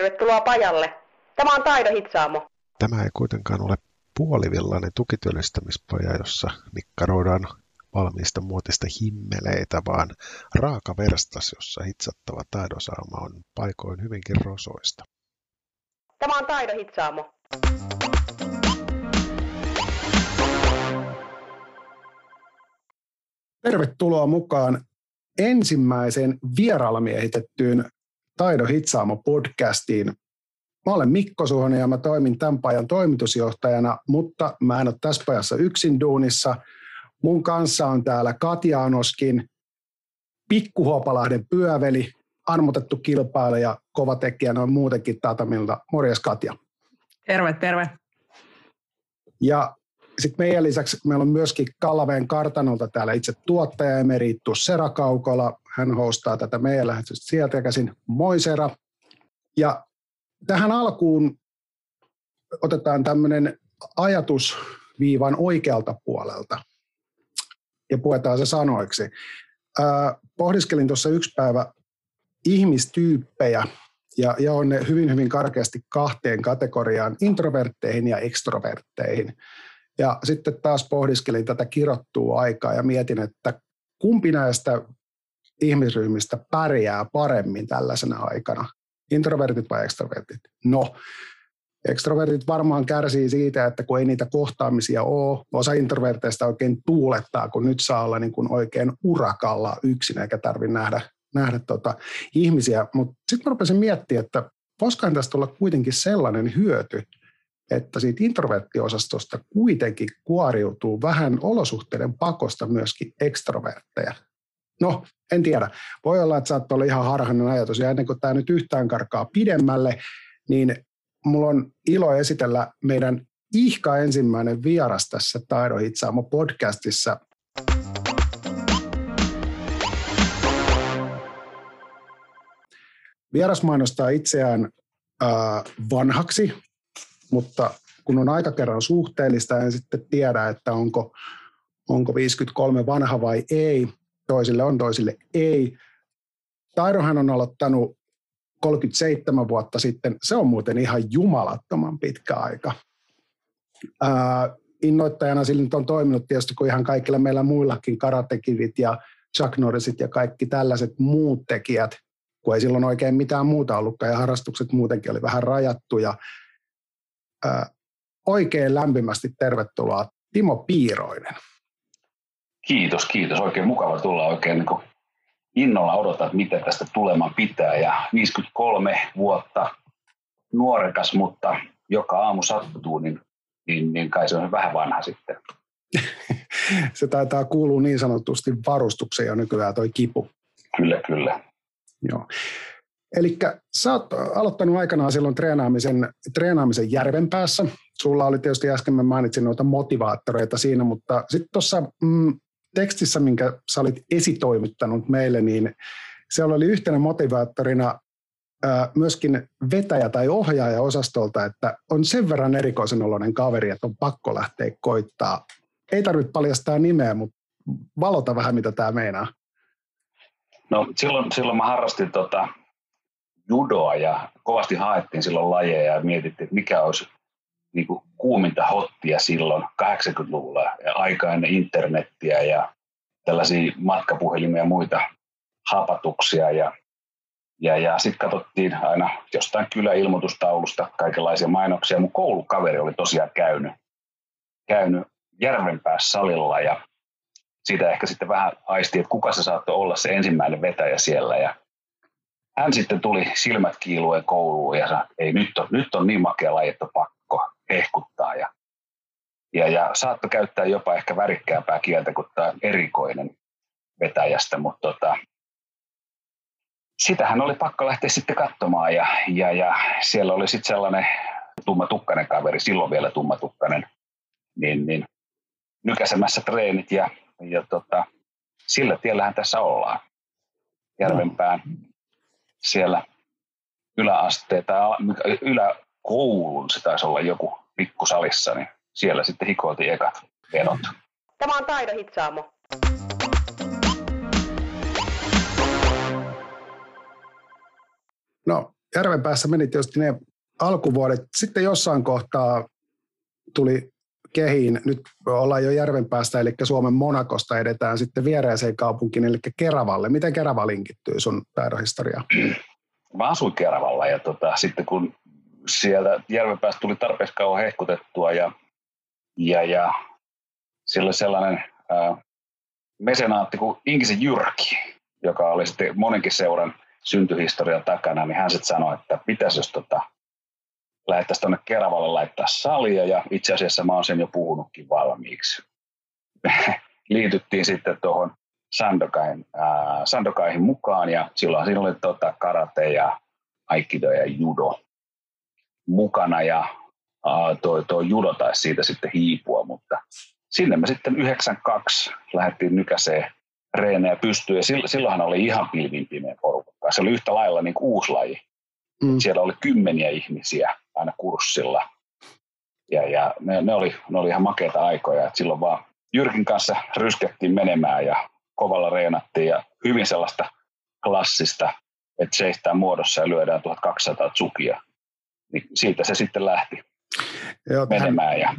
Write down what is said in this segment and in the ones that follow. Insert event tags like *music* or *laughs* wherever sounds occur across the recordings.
Tervetuloa pajalle. Tämä on Taido Hitsaamo. Tämä ei kuitenkaan ole puolivillainen tukityöllistämispaja, jossa nikkaroidaan valmiista muotista himmeleitä, vaan raaka verstas, jossa hitsattava taidosaama on paikoin hyvinkin rosoista. Tämä on Taido Hitsaamo. Tervetuloa mukaan ensimmäiseen vieraalla miehitettyyn Taido Hitsaamo podcastiin. Mä olen Mikko Suhonen ja mä toimin tämän pajan toimitusjohtajana, mutta mä en ole tässä pajassa yksin duunissa. Mun kanssa on täällä Katja Anoskin, Pikkuhuopalahden pyöveli, armotettu kilpailija, kova tekijä noin muutenkin Tatamilta. Morjes Katja. Terve, terve. Ja sitten meidän lisäksi meillä on myöskin Kallaveen kartanolta täällä itse tuottaja Emeritus Sera Kaukola. Hän hostaa tätä meidän lähetystä sieltä käsin. Moi Sera. Ja tähän alkuun otetaan tämmöinen ajatus viivan oikealta puolelta ja puetaan se sanoiksi. Pohdiskelin tuossa yksi päivä ihmistyyppejä ja jaoin ne hyvin, hyvin karkeasti kahteen kategoriaan, introvertteihin ja ekstrovertteihin. Ja sitten taas pohdiskelin tätä kirottua aikaa ja mietin, että kumpi näistä ihmisryhmistä pärjää paremmin tällaisena aikana, introvertit vai ekstrovertit? No, ekstrovertit varmaan kärsii siitä, että kun ei niitä kohtaamisia ole, osa introverteista oikein tuulettaa, kun nyt saa olla niin kuin oikein urakalla yksin, eikä tarvitse nähdä, nähdä tota ihmisiä. Mutta sitten mä rupesin miettimään, että voisikohan tästä olla kuitenkin sellainen hyöty, että siitä introverttiosastosta kuitenkin kuoriutuu vähän olosuhteiden pakosta myöskin ekstrovertteja. No, en tiedä. Voi olla, että saattaa olla ihan harhainen ajatus. Ja ennen kuin tämä nyt yhtään karkaa pidemmälle, niin mulla on ilo esitellä meidän ihka ensimmäinen vieras tässä Taido Hitsaamo podcastissa. Vieras mainostaa itseään äh, vanhaksi, mutta kun on aika kerran suhteellista, en sitten tiedä, että onko, onko 53 vanha vai ei. Toisille on, toisille ei. Tairohan on aloittanut 37 vuotta sitten. Se on muuten ihan jumalattoman pitkä aika. Ää, innoittajana sillä nyt on toiminut tietysti kuin ihan kaikilla meillä muillakin karatekivit ja Chuck Norrisit ja kaikki tällaiset muut tekijät, kun ei silloin oikein mitään muuta ollutkaan ja harrastukset muutenkin oli vähän rajattuja oikein lämpimästi tervetuloa Timo Piiroinen. Kiitos, kiitos. Oikein mukava tulla oikein niin kuin innolla odottaa, että mitä tästä tulemaan pitää. Ja 53 vuotta nuorekas, mutta joka aamu sattuu, niin, niin, niin kai se on vähän vanha sitten. *laughs* se taitaa kuulua niin sanotusti varustukseen jo nykyään toi kipu. Kyllä, kyllä. Joo. Eli sä oot aloittanut aikanaan silloin treenaamisen, treenaamisen järven päässä. Sulla oli tietysti äsken, mä mainitsin noita motivaattoreita siinä, mutta sitten tuossa mm, tekstissä, minkä sä olit esitoimittanut meille, niin siellä oli yhtenä motivaattorina myöskin vetäjä tai ohjaaja osastolta, että on sen verran erikoisen oloinen kaveri, että on pakko lähteä koittaa. Ei tarvitse paljastaa nimeä, mutta valota vähän, mitä tämä meinaa. No silloin, silloin mä harrastin tota, judoa ja kovasti haettiin silloin lajeja ja mietittiin, että mikä olisi niin kuin kuuminta hottia silloin 80-luvulla ja aika ennen internettiä ja tällaisia matkapuhelimia ja muita hapatuksia ja, ja, ja sitten katsottiin aina jostain kyläilmoitustaulusta kaikenlaisia mainoksia. Mun koulukaveri oli tosiaan käynyt, käynyt Järvenpäässä salilla ja siitä ehkä sitten vähän aisti, että kuka se saattoi olla se ensimmäinen vetäjä siellä ja hän sitten tuli silmät kiiluen kouluun ja sanoi, ei nyt on, nyt on niin makea laji, että pakko hehkuttaa. Ja, ja, ja saattoi käyttää jopa ehkä värikkäämpää kieltä kuin tämä erikoinen vetäjästä, mutta tota, sitähän oli pakko lähteä sitten katsomaan ja, ja, ja siellä oli sitten sellainen tummatukkainen kaveri, silloin vielä tummatukkainen, niin, niin nykäsemässä treenit ja, ja tota, sillä tiellähän tässä ollaan. Järvenpään siellä yläasteen tai yläkoulun, se taisi olla joku pikkusalissa, niin siellä sitten hikoiltiin ekat vedot. Tämä on Taido Hitsaamo. No, Järvenpäässä meni tietysti ne alkuvuodet. Sitten jossain kohtaa tuli kehiin. Nyt ollaan jo Järvenpäästä, eli Suomen Monakosta edetään sitten viereiseen kaupunkiin, eli Keravalle. Miten Kerava linkittyy sun taidohistoriaan? Mä asuin Keravalla ja tota, sitten kun sieltä Järvenpäästä tuli tarpeeksi kauan hehkutettua ja, ja, ja siellä oli sellainen ää, mesenaatti kuin Inkisen Jyrki, joka oli sitten monenkin seuran syntyhistorian takana, niin hän sitten sanoi, että pitäisi jos tota, lähdettäisiin tuonne Keravalle laittaa salia, ja itse asiassa mä oon sen jo puhunutkin valmiiksi. *laughs* Liityttiin sitten tuohon Sandokain, äh, Sandokaihin mukaan, ja silloin siinä oli tota, karate ja aikido ja judo mukana, ja tuo, tuo judo taisi siitä sitten hiipua, mutta sinne me sitten 92 lähdettiin nykäseen reenejä pystyyn, ja silloinhan oli ihan pilvin pimeä porukka. Se oli yhtä lailla niin kuin uusi laji. Mm. Siellä oli kymmeniä ihmisiä aina kurssilla. Ja, ja ne, ne, oli, ne oli ihan makeita aikoja. Et silloin vaan Jyrkin kanssa ryskettiin menemään ja kovalla reenattiin ja hyvin sellaista klassista, että seistään muodossa ja lyödään 1200 tsukia. Niin siitä se sitten lähti Joo, menemään. Ja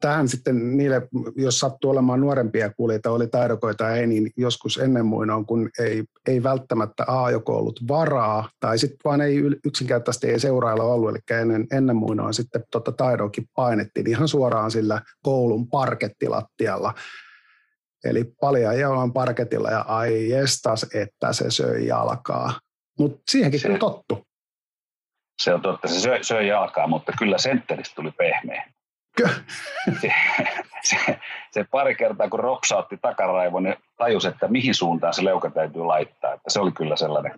tähän sitten niille, jos sattuu olemaan nuorempia kuulijoita, oli taidokoita ei, niin joskus ennen muinoin, kun ei, ei välttämättä A joko ollut varaa, tai sitten vaan ei yksinkertaisesti ei seurailla ollut, eli ennen, ennen muinoin sitten tota taidokin painettiin ihan suoraan sillä koulun parkettilattialla. Eli paljon jalan parketilla ja ai estas, että se söi jalkaa. Mutta siihenkin se, tottu. Se on totta, se söi, söi jalkaa, mutta kyllä sentteristä tuli pehmeä se, se, se, pari kertaa, kun ropsautti takaraivon, niin tajusi, että mihin suuntaan se leuka täytyy laittaa. Että se oli kyllä sellainen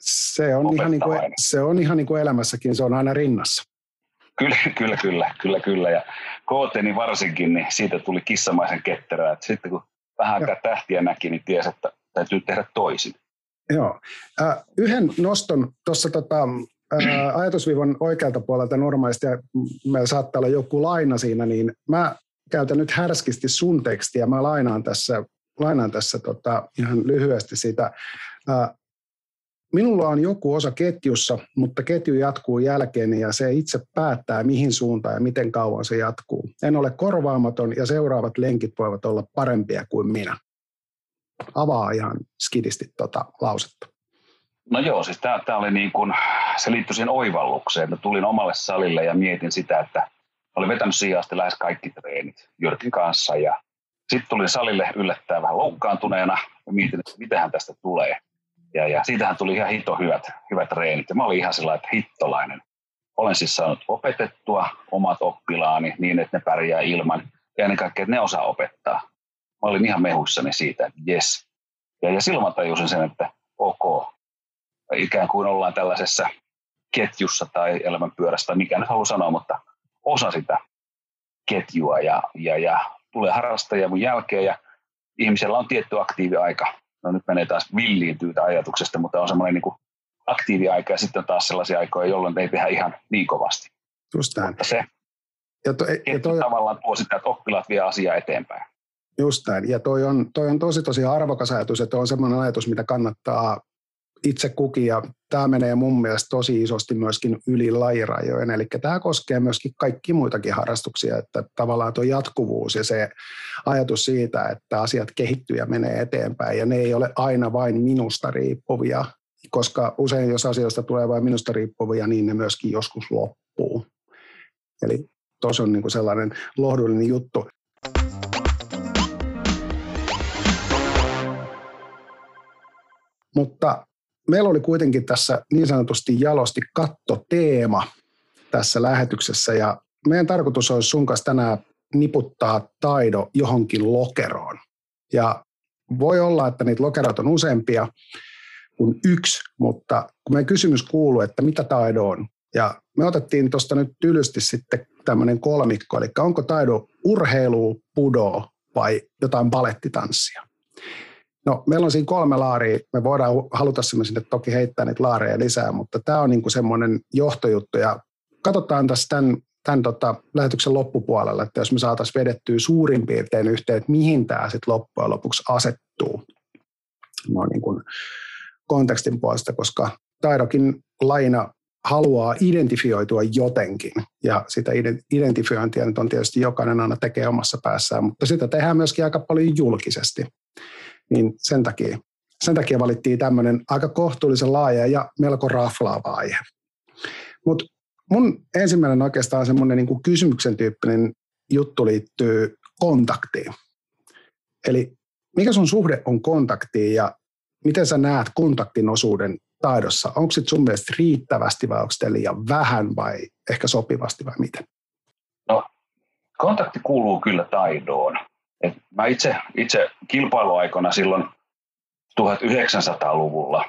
se on, ihan niin kuin, se on ihan niin kuin elämässäkin, se on aina rinnassa. Kyllä, kyllä, kyllä, kyllä, kyllä. Ja kooteni varsinkin, niin siitä tuli kissamaisen ketterää. Että sitten kun vähän aikaa tähtiä näki, niin tiesi, että täytyy tehdä toisin. Joo. Äh, yhden noston tuossa tota, ää, ajatusviivon oikealta puolelta normaalisti, ja meillä saattaa olla joku laina siinä, niin mä käytän nyt härskisti sun tekstiä. Mä lainaan tässä, lainaan tässä tota, ihan lyhyesti sitä. Ää, Minulla on joku osa ketjussa, mutta ketju jatkuu jälkeen ja se itse päättää, mihin suuntaan ja miten kauan se jatkuu. En ole korvaamaton ja seuraavat lenkit voivat olla parempia kuin minä. Avaa ihan skidisti tota lausetta. No joo, siis tämä oli niin kuin, se liittyi siihen oivallukseen, että tulin omalle salille ja mietin sitä, että olin vetänyt siihen asti lähes kaikki treenit Jyrkin kanssa ja sitten tulin salille yllättäen vähän loukkaantuneena ja mietin, että mitähän tästä tulee. Ja, ja siitähän tuli ihan hito hyvät, hyvät treenit ja mä olin ihan sellainen, että hittolainen. Olen siis saanut opetettua omat oppilaani niin, että ne pärjää ilman ja ennen kaikkea, että ne osaa opettaa. Mä olin ihan mehuissani siitä, että jes. Ja, ja silloin mä tajusin sen, että ok, ikään kuin ollaan tällaisessa ketjussa tai elämänpyörässä tai mikä nyt haluaa sanoa, mutta osa sitä ketjua ja, ja, ja tulee harrastajia mun jälkeen ja ihmisellä on tietty aktiiviaika. No nyt menee taas villiintyy ajatuksesta, mutta on semmoinen niin aktiiviaika ja sitten on taas sellaisia aikoja, jolloin ei tehdä ihan niin kovasti. Just Mutta se ja to, ja toi, tavallaan tuo sitä, että oppilaat vie asiaa eteenpäin. Just näin. Ja toi on, toi on tosi tosi arvokas ajatus, että on semmoinen ajatus, mitä kannattaa itse kukin, ja tämä menee mun mielestä tosi isosti myöskin yli lajirajojen, eli tämä koskee myöskin kaikki muitakin harrastuksia, että tavallaan tuo jatkuvuus ja se ajatus siitä, että asiat kehittyy ja menee eteenpäin, ja ne ei ole aina vain minusta riippuvia, koska usein jos asioista tulee vain minusta riippuvia, niin ne myöskin joskus loppuu. Eli tuossa on niin sellainen lohdullinen juttu. Mutta meillä oli kuitenkin tässä niin sanotusti jalosti kattoteema tässä lähetyksessä ja meidän tarkoitus olisi sun kanssa tänään niputtaa taido johonkin lokeroon. Ja voi olla, että niitä lokeroita on useampia kuin yksi, mutta kun meidän kysymys kuuluu, että mitä taido on, ja me otettiin tuosta nyt tylysti sitten tämmöinen kolmikko, eli onko taido urheilu, pudo vai jotain balettitanssia. No, meillä on siinä kolme laaria. Me voidaan haluta sinne toki heittää niitä laareja lisää, mutta tämä on niinku semmoinen johtojuttu. Ja katsotaan tässä tämän, tämän tota, lähetyksen loppupuolella, että jos me saataisiin vedettyä suurin piirtein yhteen, että mihin tämä sitten loppujen lopuksi asettuu no, niin kuin kontekstin puolesta, koska taidokin laina haluaa identifioitua jotenkin. Ja sitä identifiointia nyt on tietysti jokainen aina tekee omassa päässään, mutta sitä tehdään myöskin aika paljon julkisesti. Niin sen takia, sen takia valittiin tämmöinen aika kohtuullisen laaja ja melko raflaava aihe. Mutta mun ensimmäinen oikeastaan semmoinen niin kuin kysymyksen tyyppinen juttu liittyy kontaktiin. Eli mikä sun suhde on kontaktiin ja miten sä näet kontaktin osuuden taidossa? Onko se sun mielestä riittävästi vai onko liian vähän vai ehkä sopivasti vai miten? No, kontakti kuuluu kyllä taidoon. Et mä itse, itse kilpailuaikana silloin 1900-luvulla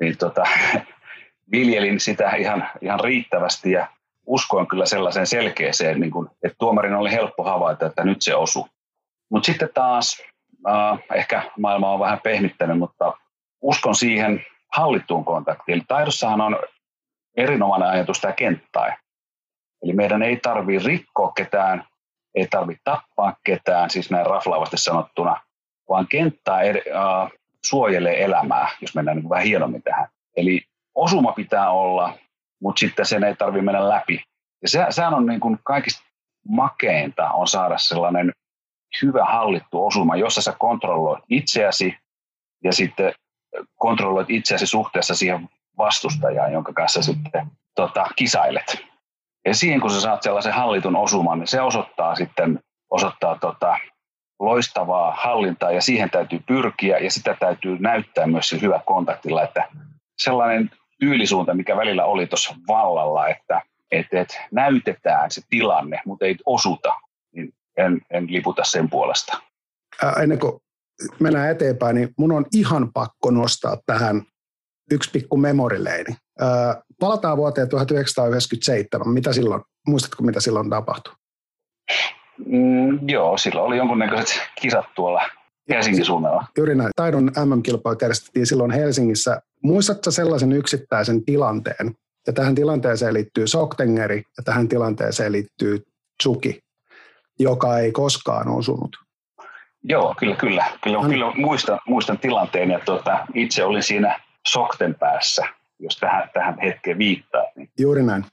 niin tota, *laughs* viljelin sitä ihan, ihan riittävästi ja uskoin kyllä sellaiseen selkeäseen, niin kun, että tuomarin oli helppo havaita, että nyt se osuu. Mutta sitten taas, äh, ehkä maailma on vähän pehmittänyt, mutta uskon siihen hallittuun kontaktiin. Eli taidossahan on erinomainen ajatus tämä kenttäin. Eli meidän ei tarvitse rikkoa ketään, ei tarvitse tappaa ketään, siis näin raflaavasti sanottuna, vaan kenttää ed- äh, suojelee elämää, jos mennään niin vähän hienommin tähän. Eli osuma pitää olla, mutta sitten sen ei tarvitse mennä läpi. Ja se, sehän on niin kuin kaikista makeinta on saada sellainen hyvä hallittu osuma, jossa sä kontrolloit itseäsi ja sitten kontrolloit itseäsi suhteessa siihen vastustajaan, jonka kanssa sitten tota, kisailet. Ja siihen, kun sä saat sellaisen hallitun osuman, niin se osoittaa sitten osoittaa tota, loistavaa hallintaa ja siihen täytyy pyrkiä ja sitä täytyy näyttää myös hyvä kontaktilla, että sellainen tyylisuunta, mikä välillä oli tuossa vallalla, että et, et näytetään se tilanne, mutta ei osuta, niin en, en liputa sen puolesta. Ää, ennen kuin mennään eteenpäin, niin mun on ihan pakko nostaa tähän yksi pikku memorileini. Palataan vuoteen 1997. Mitä silloin, muistatko mitä silloin tapahtui? Mm, joo, silloin oli jonkunnäköiset kisat tuolla Helsingin suunnalla. Juuri näin. Taidon MM-kilpailu järjestettiin silloin Helsingissä. Muistatko sellaisen yksittäisen tilanteen? Ja tähän tilanteeseen liittyy Soktengeri ja tähän tilanteeseen liittyy Tsuki, joka ei koskaan osunut. Joo, kyllä, kyllä. Kyllä, no. kyllä muistan, muistan tilanteen ja tuota, itse olin siinä Sokten päässä, jos tähän, tähän hetkeen viittaa. Niin. Juuri näin.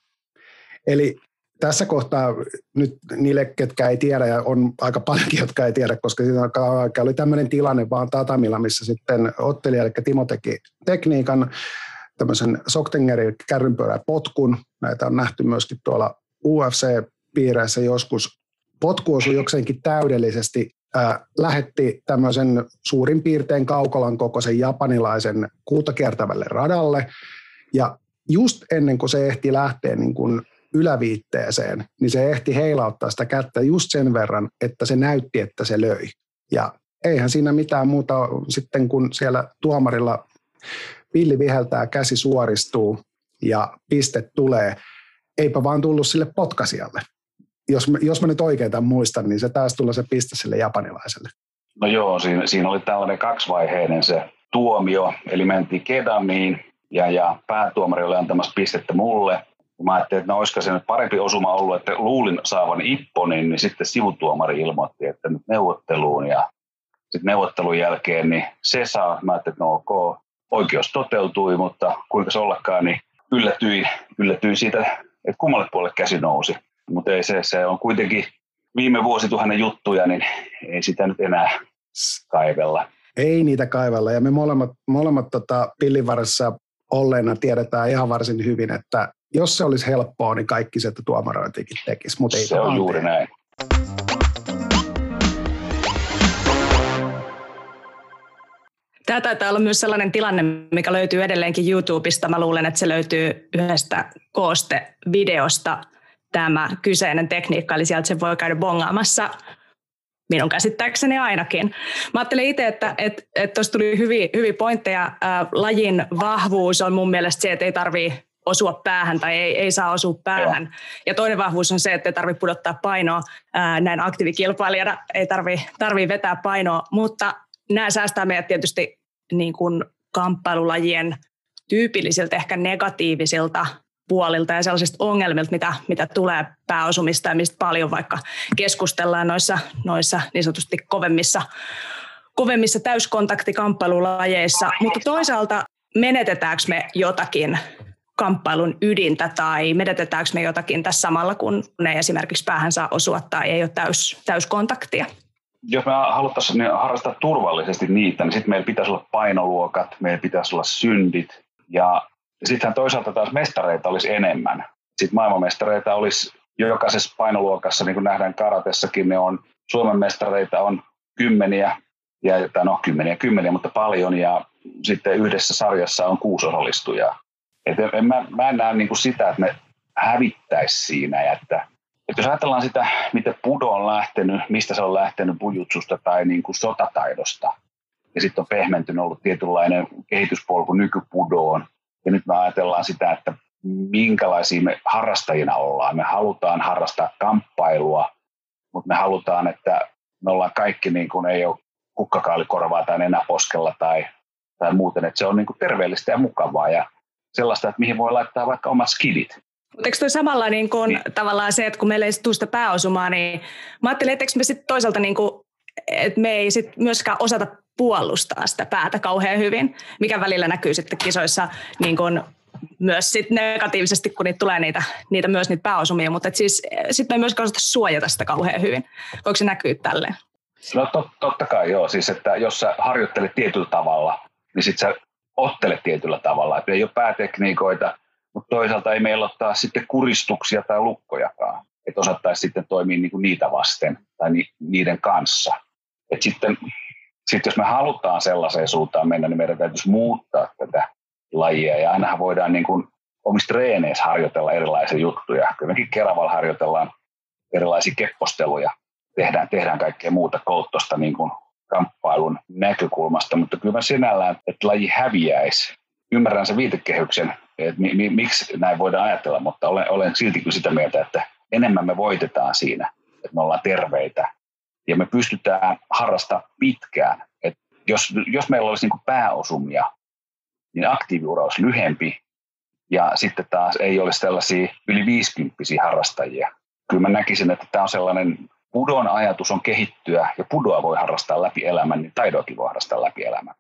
Eli tässä kohtaa nyt niille, ketkä ei tiedä, ja on aika paljonkin, jotka ei tiedä, koska siinä oli tämmöinen tilanne vaan Tatamilla, missä sitten ottelija, eli Timo teki tekniikan, tämmöisen Soktengerin kärrynpyörä potkun. Näitä on nähty myöskin tuolla UFC-piireissä joskus. Potku osui jokseenkin täydellisesti. Äh, lähetti tämmöisen suurin piirtein kaukolan kokoisen japanilaisen kultakiertävälle radalle. Ja just ennen kuin se ehti lähteä niin kuin yläviitteeseen, niin se ehti heilauttaa sitä kättä just sen verran, että se näytti, että se löi. Ja eihän siinä mitään muuta sitten, kun siellä tuomarilla pilli viheltää, käsi suoristuu ja piste tulee. Eipä vaan tullut sille potkasijalle. Jos jos mä nyt oikein tämän muistan, niin se taas tulla se piste sille japanilaiselle. No joo, siinä, siinä oli tällainen kaksivaiheinen se tuomio, eli mentiin Kedamiin ja, ja päätuomari oli antamassa pistettä mulle. Mä ajattelin, että no olisiko se nyt parempi osuma ollut, että luulin saavan Ipponin, niin sitten sivutuomari ilmoitti, että nyt neuvotteluun ja sitten neuvottelun jälkeen niin se saa. Mä ajattelin, että no ok, oikeus toteutui, mutta kuinka se ollakaan, niin yllätyin, yllätyin siitä, että kummalle puolelle käsi nousi. Mutta ei se, se on kuitenkin viime vuosituhannen juttuja, niin ei sitä nyt enää kaivella. Ei niitä kaivella, ja me molemmat, molemmat tota, pillivarassa olleena tiedetään ihan varsin hyvin, että jos se olisi helppoa, niin kaikki se, että tuomarointikin tekisi, mutta ei Se on juuri tee. näin. Tämä taitaa olla myös sellainen tilanne, mikä löytyy edelleenkin YouTubesta. Mä luulen, että se löytyy yhdestä kooste-videosta tämä kyseinen tekniikka, eli sieltä se voi käydä bongaamassa minun käsittääkseni ainakin. Mä ajattelin itse, että tuossa että, että tuli hyviä, hyviä pointteja. Lajin vahvuus on mun mielestä se, että ei tarvii osua päähän tai ei, ei saa osua päähän. Joo. Ja toinen vahvuus on se, että ei tarvitse pudottaa painoa. Ää, näin aktiivikilpailijana ei tarvitse tarvii vetää painoa, mutta nämä säästää meidät tietysti niin kuin kamppailulajien tyypillisiltä, ehkä negatiivisilta puolilta ja sellaisista ongelmilta, mitä, mitä tulee pääosumista ja mistä paljon vaikka keskustellaan noissa, noissa niin sanotusti kovemmissa, kovemmissa täyskontaktikamppailulajeissa. Mutta toisaalta menetetäänkö me jotakin kamppailun ydintä tai menetetäänkö me jotakin tässä samalla, kun ne esimerkiksi päähän saa osua tai ei ole täys, täyskontaktia? Jos me haluttaisiin harrastaa turvallisesti niitä, niin sitten meillä pitäisi olla painoluokat, meillä pitäisi olla syndit ja sittenhän toisaalta taas mestareita olisi enemmän. Sitten maailmanmestareita olisi jokaisessa painoluokassa, niin kuin nähdään karatessakin, ne on Suomen mestareita on kymmeniä, ja, tai no kymmeniä, kymmeniä, mutta paljon, ja sitten yhdessä sarjassa on kuusi osallistujaa. Et en, mä, mä en näe niin kuin sitä, että me hävittäisi siinä, että, että jos ajatellaan sitä, miten pudo on lähtenyt, mistä se on lähtenyt pujutsusta tai niin kuin sotataidosta, ja sitten on pehmentynyt ollut tietynlainen kehityspolku nykypudoon, ja nyt me ajatellaan sitä, että minkälaisia me harrastajina ollaan. Me halutaan harrastaa kamppailua, mutta me halutaan, että me ollaan kaikki niin kuin ei ole kukkakaalikorvaa tai nenäposkella tai, tai muuten, että se on niin kuin terveellistä ja mukavaa ja sellaista, että mihin voi laittaa vaikka omat skidit. Mutta eikö toi samalla niin kuin, niin. tavallaan se, että kun meillä ei tule sitä pääosumaa, niin mä ajattelin, että me sitten toisaalta, niin kuin, että me ei sit myöskään osata puolustaa sitä päätä kauhean hyvin, mikä välillä näkyy sitten kisoissa niin kuin myös sit negatiivisesti, kun niitä tulee niitä, niitä myös niitä pääosumia, mutta siis sitten me ei myöskään osata suojata sitä kauhean hyvin. Voiko se näkyä tälleen? No tot, totta kai joo, siis että jos sä harjoittelet tietyllä tavalla, niin sitten sä ottelet tietyllä tavalla. Että ei ole päätekniikoita, mutta toisaalta ei meillä ole taas sitten kuristuksia tai lukkojakaan. Että osattaisi sitten toimia niinku niitä vasten tai ni, niiden kanssa. Et sitten, sitten jos me halutaan sellaiseen suuntaan mennä, niin meidän täytyisi muuttaa tätä lajia. Ja ainahan voidaan niin kuin omissa treeneissä harjoitella erilaisia juttuja. Kyllä mekin Keravalla harjoitellaan erilaisia kepposteluja. Tehdään, tehdään kaikkea muuta kouttosta niin kuin kamppailun näkökulmasta, mutta kyllä mä sinällään, että laji häviäisi. Ymmärrän sen viitekehyksen, että mi, mi, miksi näin voidaan ajatella, mutta olen, olen silti kyllä sitä mieltä, että enemmän me voitetaan siinä, että me ollaan terveitä ja me pystytään harrastamaan pitkään. Et jos, jos meillä olisi niin pääosumia niin aktiiviura olisi lyhempi ja sitten taas ei ole sellaisia yli 50 harrastajia. Kyllä mä näkisin, että tämä on sellainen pudon ajatus on kehittyä ja pudoa voi harrastaa läpi elämän, niin taidoakin voi harrastaa läpi elämän.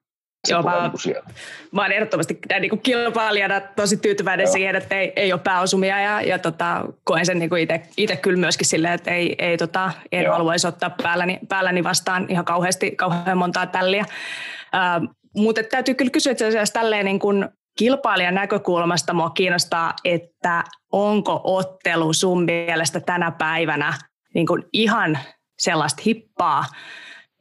Joo, mä, niin mä olen ehdottomasti niin kuin kilpailijana tosi tyytyväinen Joo. siihen, että ei, ei ole pääosumia ja, ja tota, koen sen niin itse kyllä myöskin silleen, että ei, ei tota, en Joo. haluaisi ottaa päälläni, päälläni vastaan ihan kauheasti, kauhean montaa tälliä. Äh, mutta täytyy kyllä kysyä itse asiassa tälleen niin kuin kilpailijan näkökulmasta mua kiinnostaa, että onko ottelu sun mielestä tänä päivänä niin kuin ihan sellaista hippaa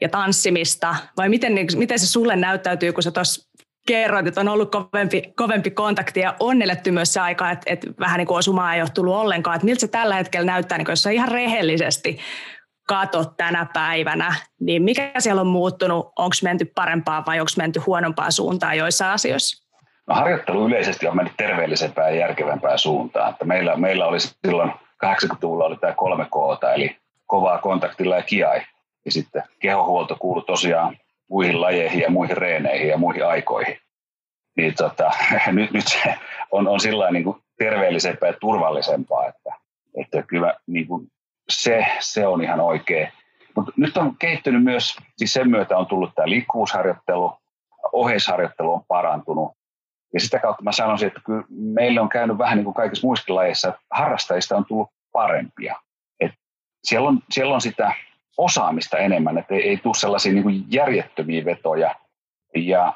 ja tanssimista, vai miten, niin, miten se sulle näyttäytyy, kun sä tuossa kerroit, että on ollut kovempi, kovempi kontakti ja on eletty myös se aika, että, että vähän niin kuin osumaa ei ole tullut ollenkaan. Että miltä se tällä hetkellä näyttää, niin jos sä ihan rehellisesti katot tänä päivänä, niin mikä siellä on muuttunut? Onko menty parempaa vai onko menty huonompaa suuntaan joissa asioissa? No, harjoittelu yleisesti on mennyt terveellisempään ja järkevämpään suuntaan. Että meillä, meillä oli silloin 80-luvulla oli tämä kolme k eli kovaa kontaktilla ja kiai. Ja sitten kehohuolto kuului tosiaan muihin lajeihin ja muihin reeneihin ja muihin aikoihin. Niin tota, *laughs* nyt, nyt se on, on sillä niin terveellisempää ja turvallisempaa, että, että kyllä niin kuin se, se on ihan oikein. Mutta nyt on kehittynyt myös, siis sen myötä on tullut tämä liikkuvuusharjoittelu, oheisharjoittelu on parantunut. Ja sitä kautta mä sanoisin, että kyllä meille on käynyt vähän niin kuin kaikissa muissakin lajeissa, että harrastajista on tullut parempia. Et siellä, on, siellä on sitä osaamista enemmän, että ei, ei tule sellaisia niin kuin järjettömiä vetoja. Ja,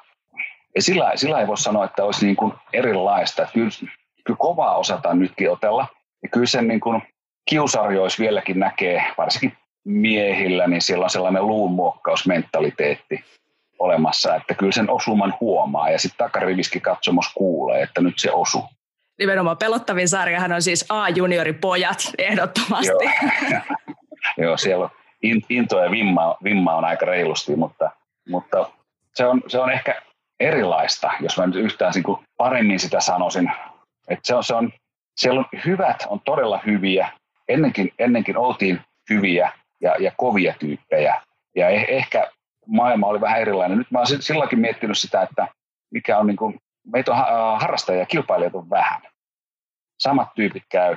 ja sillä, sillä ei voi sanoa, että olisi niin kuin erilaista. Kyllä, kyllä kovaa osataan nytkin otella. Ja kyllä sen niin kuin kiusarjoissa vieläkin näkee, varsinkin miehillä, niin siellä on sellainen luunmuokkausmentaliteetti olemassa, että kyllä sen osuman huomaa ja sitten takariviski katsomos kuulee, että nyt se osuu. Nimenomaan pelottavin sarjahan on siis A-junioripojat ehdottomasti. Joo, *laughs* Joo siellä on into ja vimma, vimma on aika reilusti, mutta, mutta se, on, se on ehkä erilaista, jos mä nyt yhtään niin paremmin sitä sanoisin. Että se on, se on, siellä on hyvät, on todella hyviä, ennenkin, ennenkin oltiin hyviä ja, ja kovia tyyppejä. Ja eh, ehkä maailma oli vähän erilainen. Nyt mä oon silloinkin miettinyt sitä, että mikä on niin kuin, meitä on harrastajia ja kilpailijat on vähän. Samat tyypit käy,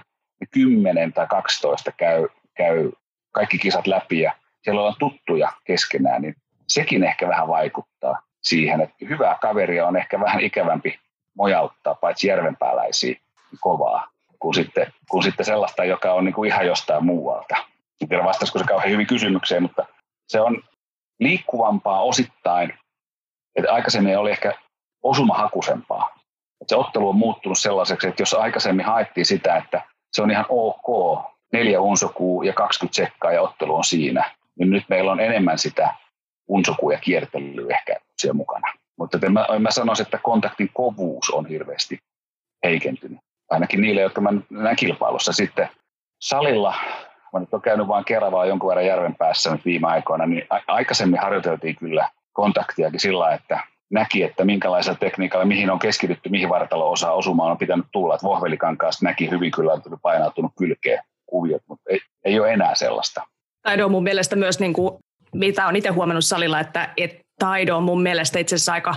10 tai 12 käy, käy kaikki kisat läpi ja siellä on tuttuja keskenään, niin sekin ehkä vähän vaikuttaa siihen, että hyvää kaveria on ehkä vähän ikävämpi mojauttaa, paitsi järvenpääläisiä kovaa kuin sitten, kuin sitten sellaista, joka on niin kuin ihan jostain muualta. En tiedä vastasiko se kauhean hyvin kysymykseen, mutta se on liikkuvampaa osittain, että aikaisemmin oli ehkä osumahakusempaa. Että se ottelu on muuttunut sellaiseksi, että jos aikaisemmin haettiin sitä, että se on ihan ok, neljä unsokuu ja 20 sekkaa ja ottelu on siinä, niin nyt meillä on enemmän sitä unsokuu ja kiertelyä ehkä siellä mukana. Mutta mä, mä sanoisin, että kontaktin kovuus on hirveästi heikentynyt. Ainakin niille, jotka mä näen kilpailussa. Sitten salilla, mä nyt olen käynyt vain kerran vaan jonkun verran järven päässä nyt viime aikoina, niin aikaisemmin harjoiteltiin kyllä kontaktiakin sillä, että näki, että minkälaisella tekniikalla, mihin on keskitytty, mihin vartalo osaa osumaan on pitänyt tulla. Että Vohvelikankaasta näki hyvin kyllä, että painautunut kylkeen kuviot, mutta ei, ei ole enää sellaista. Taido on mun mielestä myös, niin kuin, mitä on itse huomannut salilla, että, että taido on mun mielestä itse asiassa aika,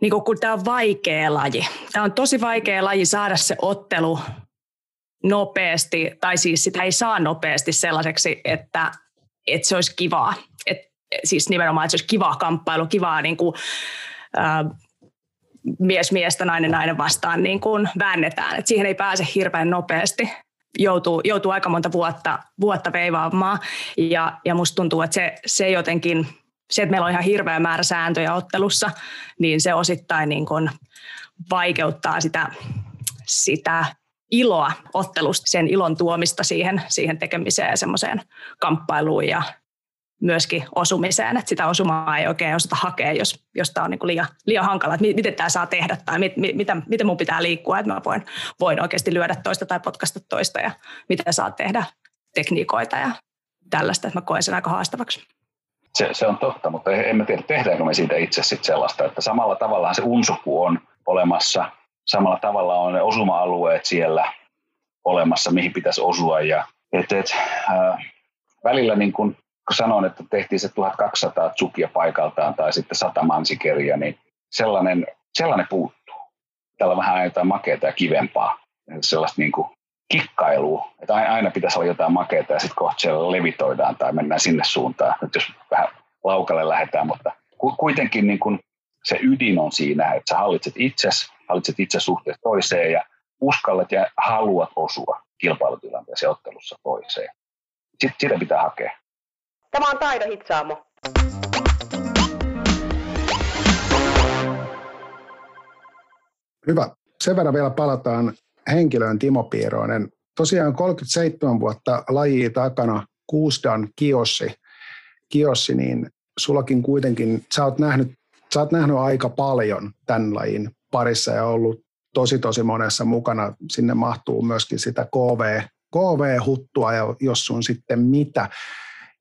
niin kuin, kun tämä on vaikea laji. Tämä on tosi vaikea laji saada se ottelu nopeasti, tai siis sitä ei saa nopeasti sellaiseksi, että, että se olisi kivaa. Et, siis nimenomaan, että se olisi kivaa kamppailu, kivaa niin kuin, ää, mies miestä, nainen nainen vastaan niin kuin väännetään. Et siihen ei pääse hirveän nopeasti. Joutuu, joutuu aika monta vuotta, vuotta veivaamaan. Ja, ja musta tuntuu, että se, se jotenkin, se, että meillä on ihan hirveä määrä sääntöjä ottelussa, niin se osittain niin kuin vaikeuttaa sitä, sitä iloa ottelusta, sen ilon tuomista siihen, siihen tekemiseen ja semmoiseen kamppailuun ja myöskin osumiseen, että sitä osumaa ei oikein osata hakea, jos, jos tämä on niin liian, liian hankala, että miten tämä saa tehdä tai mit, mit, mitä, miten mun pitää liikkua, että mä voin, voin oikeasti lyödä toista tai potkasta toista ja miten saa tehdä tekniikoita ja tällaista, että mä koen sen aika haastavaksi. Se, se on totta, mutta en mä tiedä, tehdäänkö me siitä itse sit sellaista, että samalla tavalla se unsuku on olemassa, samalla tavalla on ne osuma-alueet siellä olemassa, mihin pitäisi osua ja et, et, äh, välillä niin kun kun sanon, että tehtiin se 1200 tsukia paikaltaan tai sitten 100 mansikeria, niin sellainen, sellainen puuttuu. Täällä vähän jotain makeita ja kivempaa, sellaista niin kuin kikkailua, että aina pitäisi olla jotain makeita ja sitten kohta siellä levitoidaan tai mennään sinne suuntaan, nyt jos vähän laukalle lähdetään, mutta kuitenkin niin kuin se ydin on siinä, että sä hallitset itses, hallitset itse suhteessa toiseen ja uskallat ja haluat osua kilpailutilanteessa ottelussa toiseen. Sitä pitää hakea. Tämä on Taido Hitsaamo. Hyvä. Sen verran vielä palataan henkilöön Timo Piiroinen. Tosiaan 37 vuotta lajia takana, Kuusdan kiossi. kiossi, niin sullakin kuitenkin, sä oot, nähnyt, sä oot nähnyt aika paljon tämän lajin parissa ja ollut tosi tosi monessa mukana. Sinne mahtuu myöskin sitä KV, KV-huttua ja jos sun sitten mitä.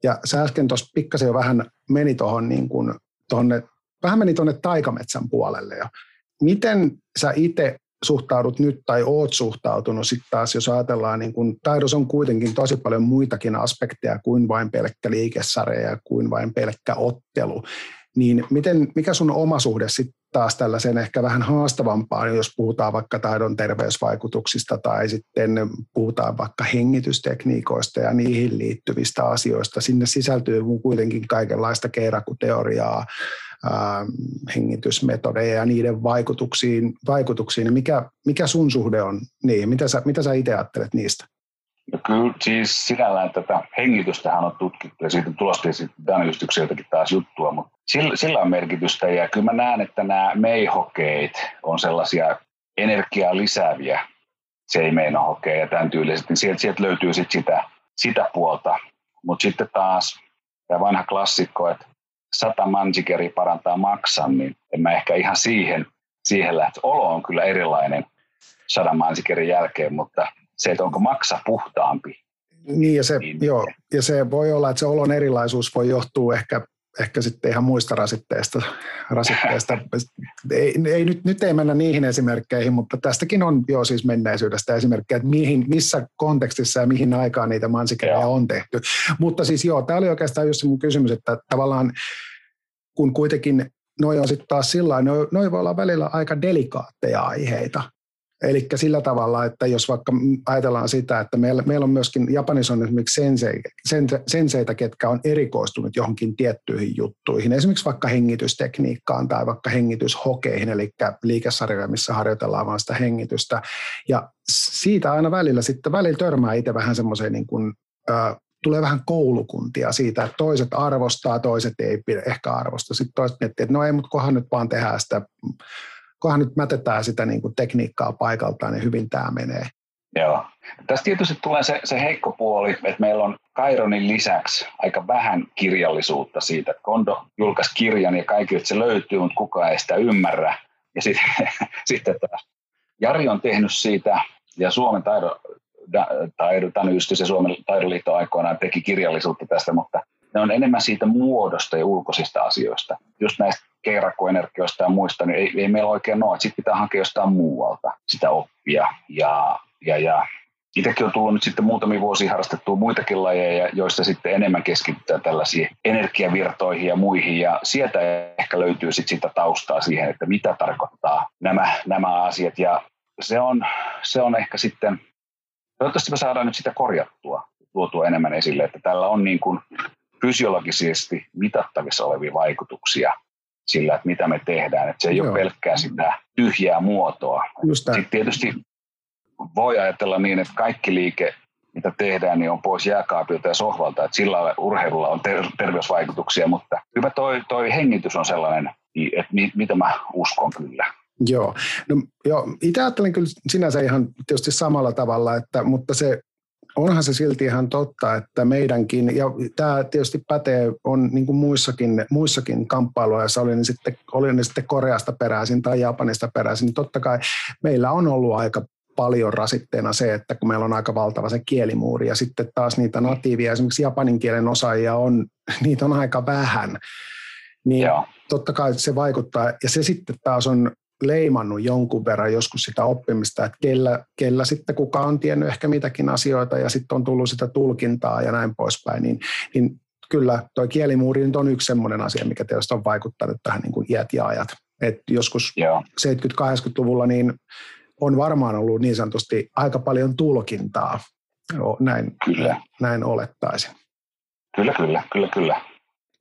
Ja sä äsken tuossa pikkasen jo vähän meni tuohon niin kuin, tonne, vähän meni tuonne taikametsän puolelle jo. Miten sä itse suhtaudut nyt tai oot suhtautunut sitten taas, jos ajatellaan, niin kun taidossa on kuitenkin tosi paljon muitakin aspekteja kuin vain pelkkä liikesarja ja kuin vain pelkkä ottelu, niin miten, mikä sun oma suhde sitten taas tällaisen ehkä vähän haastavampaan, jos puhutaan vaikka taidon terveysvaikutuksista tai sitten puhutaan vaikka hengitystekniikoista ja niihin liittyvistä asioista. Sinne sisältyy kuitenkin kaikenlaista keirakuteoriaa, hengitysmetodeja ja niiden vaikutuksiin. vaikutuksiin. Mikä, mikä sun suhde on niihin? Mitä sä, mitä sä itse ajattelet niistä? Kyllä siis sinällään tätä hengitystähän on tutkittu ja siitä tulosti sitten jotakin taas juttua, mutta sillä, sillä on merkitystä ja kyllä mä näen, että nämä meihokeit on sellaisia energiaa lisääviä seimeinohokeja ja tämän tyyliset, niin sieltä, sieltä löytyy sit sitä, sitä puolta. Mutta sitten taas tämä vanha klassikko, että sata mansikeri parantaa maksan, niin en mä ehkä ihan siihen, siihen lähtä. Olo on kyllä erilainen sadan mansikerin jälkeen, mutta se, että onko maksa puhtaampi. Niin, ja se, niin, joo, ja se voi olla, että se olon erilaisuus voi johtua ehkä, ehkä sitten ihan muista rasitteista. rasitteista. *laughs* ei, ei, nyt, nyt ei mennä niihin esimerkkeihin, mutta tästäkin on jo siis menneisyydestä esimerkkejä, että mihin, missä kontekstissa ja mihin aikaan niitä mansikeja on tehty. Mutta siis joo, tämä oli oikeastaan just se mun kysymys, että tavallaan kun kuitenkin noi on sitten taas sillä noi, noi voi olla välillä aika delikaatteja aiheita, Eli sillä tavalla, että jos vaikka ajatellaan sitä, että meillä, meillä on myöskin, Japanissa on esimerkiksi sensei, senseitä, ketkä on erikoistunut johonkin tiettyihin juttuihin, esimerkiksi vaikka hengitystekniikkaan tai vaikka hengityshokeihin, eli liikesarjoja, missä harjoitellaan vain sitä hengitystä. Ja siitä aina välillä sitten, välillä törmää itse vähän semmoiseen niin kuin, tulee vähän koulukuntia siitä, että toiset arvostaa, toiset ei ehkä arvosta. Sitten toiset miettii, että no ei, mutta kohan nyt vaan tehdään sitä kunhan nyt mätetään sitä niin kuin tekniikkaa paikaltaan, niin hyvin tämä menee. Joo. Tässä tietysti tulee se, se heikko puoli, että meillä on Kaironin lisäksi aika vähän kirjallisuutta siitä. Kondo julkaisi kirjan ja kaikille se löytyy, mutta kukaan ei sitä ymmärrä. Ja sitten, *laughs* sitten Jari on tehnyt siitä, ja Suomen taido, taidon yhdistys ja Suomen taidoliitto aikoinaan teki kirjallisuutta tästä, mutta ne on enemmän siitä muodosta ja ulkoisista asioista. Just näistä keirakkoenergioista ja muista, niin ei, ei meillä oikein ole. Sitten pitää hakea jostain muualta sitä oppia. Ja, ja, ja itsekin on tullut nyt sitten muutamia vuosia harrastettua muitakin lajeja, joissa sitten enemmän keskitytään tällaisiin energiavirtoihin ja muihin. Ja sieltä ehkä löytyy sitten sitä taustaa siihen, että mitä tarkoittaa nämä, nämä asiat. Ja se on, se on ehkä sitten, toivottavasti me saadaan nyt sitä korjattua, tuotua enemmän esille, että tällä on niin kuin fysiologisesti mitattavissa olevia vaikutuksia sillä, että mitä me tehdään. Että se ei Joo. ole pelkkää sitä tyhjää muotoa. Sitten tietysti voi ajatella niin, että kaikki liike, mitä tehdään, niin on pois jääkaapilta ja sohvalta, että sillä urheilulla on ter- terveysvaikutuksia, mutta hyvä toi, toi hengitys on sellainen, että mi- mitä mä uskon kyllä. Joo, no, joo itse ajattelen kyllä sinänsä ihan tietysti samalla tavalla, että, mutta se onhan se silti ihan totta, että meidänkin, ja tämä tietysti pätee on niin kuin muissakin, muissakin kamppailuissa, oli ne, sitten, oli ne sitten Koreasta peräisin tai Japanista peräisin, niin totta kai meillä on ollut aika paljon rasitteena se, että kun meillä on aika valtava se kielimuuri ja sitten taas niitä natiivia, esimerkiksi japanin kielen osaajia on, *laughs* niitä on aika vähän, niin Joo. totta kai se vaikuttaa ja se sitten taas on leimannut jonkun verran joskus sitä oppimista, että kellä, kellä sitten kuka on tiennyt ehkä mitäkin asioita ja sitten on tullut sitä tulkintaa ja näin poispäin, niin, niin kyllä tuo kielimuuri nyt on yksi sellainen asia, mikä tietysti on vaikuttanut tähän niin kuin iät ja ajat. Et joskus yeah. 70-80-luvulla niin on varmaan ollut niin sanotusti aika paljon tulkintaa, näin, kyllä. näin olettaisin. Kyllä, kyllä, kyllä, kyllä.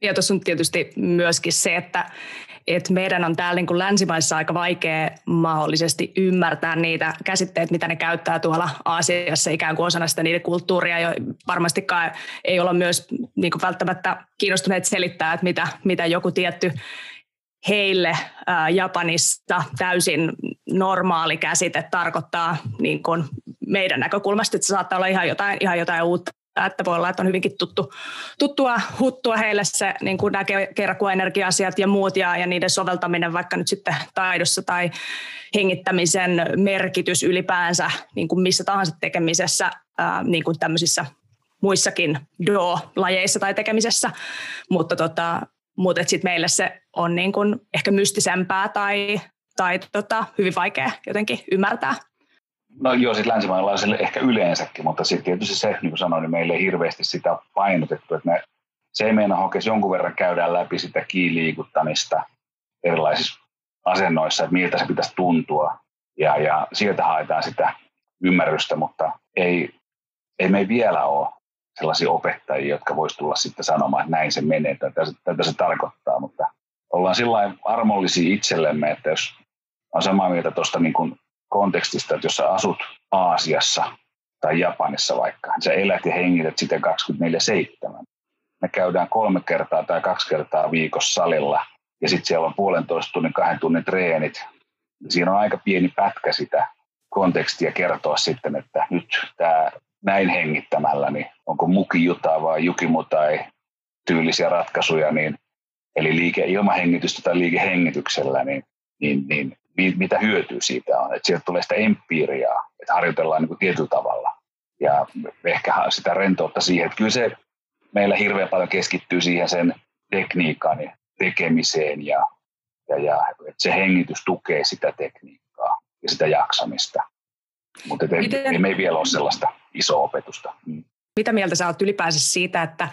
Ja tuossa on tietysti myöskin se, että, että meidän on täällä niin kuin länsimaissa aika vaikea mahdollisesti ymmärtää niitä käsitteitä, mitä ne käyttää tuolla Aasiassa ikään kuin osana sitä niiden kulttuuria. Jo varmastikaan ei olla myös niin kuin välttämättä kiinnostuneet selittää, että mitä, mitä joku tietty heille ää, Japanista täysin normaali käsite tarkoittaa niin kuin meidän näkökulmasta, että se saattaa olla ihan jotain, ihan jotain uutta että voi olla, että on hyvinkin tuttu, tuttua huttua heille se, niin kuin nämä kerrakuenergia-asiat ja muut ja, ja niiden soveltaminen vaikka nyt sitten taidossa tai hengittämisen merkitys ylipäänsä niin kuin missä tahansa tekemisessä, ää, niin kuin tämmöisissä muissakin do-lajeissa tai tekemisessä, mutta tota, mutta sitten meille se on niin kuin ehkä mystisempää tai, tai tota, hyvin vaikea jotenkin ymmärtää. No joo, sitten länsimaalaisille ehkä yleensäkin, mutta sitten tietysti se, niin kuin sanoin, niin meille ei hirveästi sitä painotettu, että me se hokesi jonkun verran käydään läpi sitä kiiliikuttamista erilaisissa asennoissa, että miltä se pitäisi tuntua. Ja, ja sieltä haetaan sitä ymmärrystä, mutta ei, ei me vielä ole sellaisia opettajia, jotka voisi tulla sitten sanomaan, että näin se menee, tätä, tätä se tarkoittaa, mutta ollaan sillä armollisia itsellemme, että jos on samaa mieltä tuosta niin kuin kontekstista, että jos sä asut Aasiassa tai Japanissa vaikka, niin sä elät ja hengität sitä 24-7. Me käydään kolme kertaa tai kaksi kertaa viikossa salilla ja sitten siellä on puolentoista tunnin, kahden tunnin treenit. Siinä on aika pieni pätkä sitä kontekstia kertoa sitten, että nyt tämä näin hengittämällä, niin onko muki juta vai jukimu tai tyylisiä ratkaisuja, niin, eli liike ilmahengitystä tai liikehengityksellä, niin, niin, niin mitä hyötyä siitä on. Että sieltä tulee sitä empiiriaa, että harjoitellaan niin kuin tietyllä tavalla. Ja ehkä sitä rentoutta siihen, että kyllä se meillä hirveän paljon keskittyy siihen sen tekniikan tekemiseen ja, ja, ja että se hengitys tukee sitä tekniikkaa ja sitä jaksamista. Mutta Miten... ei, me ei vielä ole sellaista isoa opetusta. Mm. Mitä mieltä sä oot ylipäänsä siitä, että,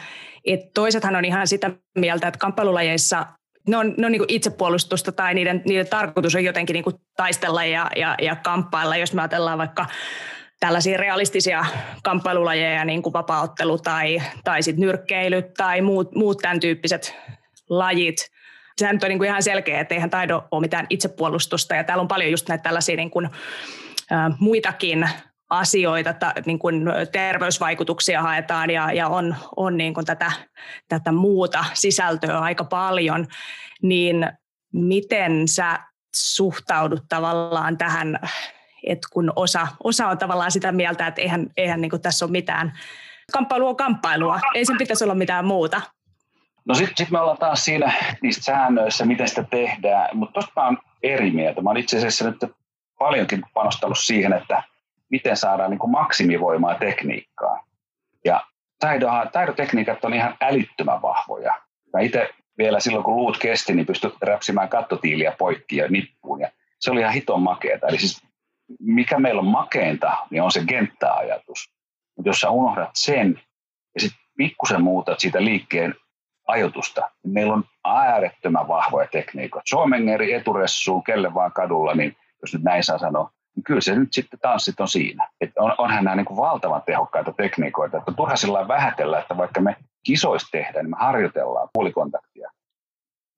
että toisethan on ihan sitä mieltä, että kamppailulajeissa ne on, ne on niin itsepuolustusta tai niiden, niiden tarkoitus on jotenkin niin taistella ja, ja, ja kamppailla. Jos me ajatellaan vaikka tällaisia realistisia kamppailulajeja, niin kuin vapaaottelu tai, tai sit nyrkkeily tai muut, muut tämän tyyppiset lajit. Sehän nyt on niin kuin ihan selkeä, että eihän taido ole mitään itsepuolustusta ja täällä on paljon just näitä tällaisia niin kuin, ä, muitakin asioita, ta, niin kuin terveysvaikutuksia haetaan ja, ja on, on niin kuin tätä, tätä muuta sisältöä aika paljon, niin miten sä suhtaudut tavallaan tähän, että kun osa, osa on tavallaan sitä mieltä, että eihän, eihän niin kuin tässä ole mitään, kamppailu on kamppailua, ei sen pitäisi olla mitään muuta. No sitten sit me ollaan taas siinä niistä säännöissä, miten sitä tehdään, mutta tuosta mä oon eri mieltä. Mä oon itse asiassa nyt paljonkin panostanut siihen, että miten saadaan niin kuin maksimivoimaa tekniikkaan. Ja taidotekniikat on ihan älyttömän vahvoja. Mä itse vielä silloin, kun luut kesti, niin pystyi räpsimään kattotiiliä poikki ja nippuun. Ja se oli ihan hiton makeeta. Eli siis mikä meillä on makeinta, niin on se genttäajatus. Mutta jos sä unohdat sen ja sitten pikkusen muutat siitä liikkeen ajotusta, niin meillä on äärettömän vahvoja tekniikoita. Suomengeri eturessuun, kelle vaan kadulla, niin jos nyt näin saa sanoa, kyllä se nyt sitten tanssit on siinä. Että on, onhan nämä niin kuin valtavan tehokkaita tekniikoita, että turha sillä vähätellä, että vaikka me kisoista tehdään, niin me harjoitellaan puolikontaktia,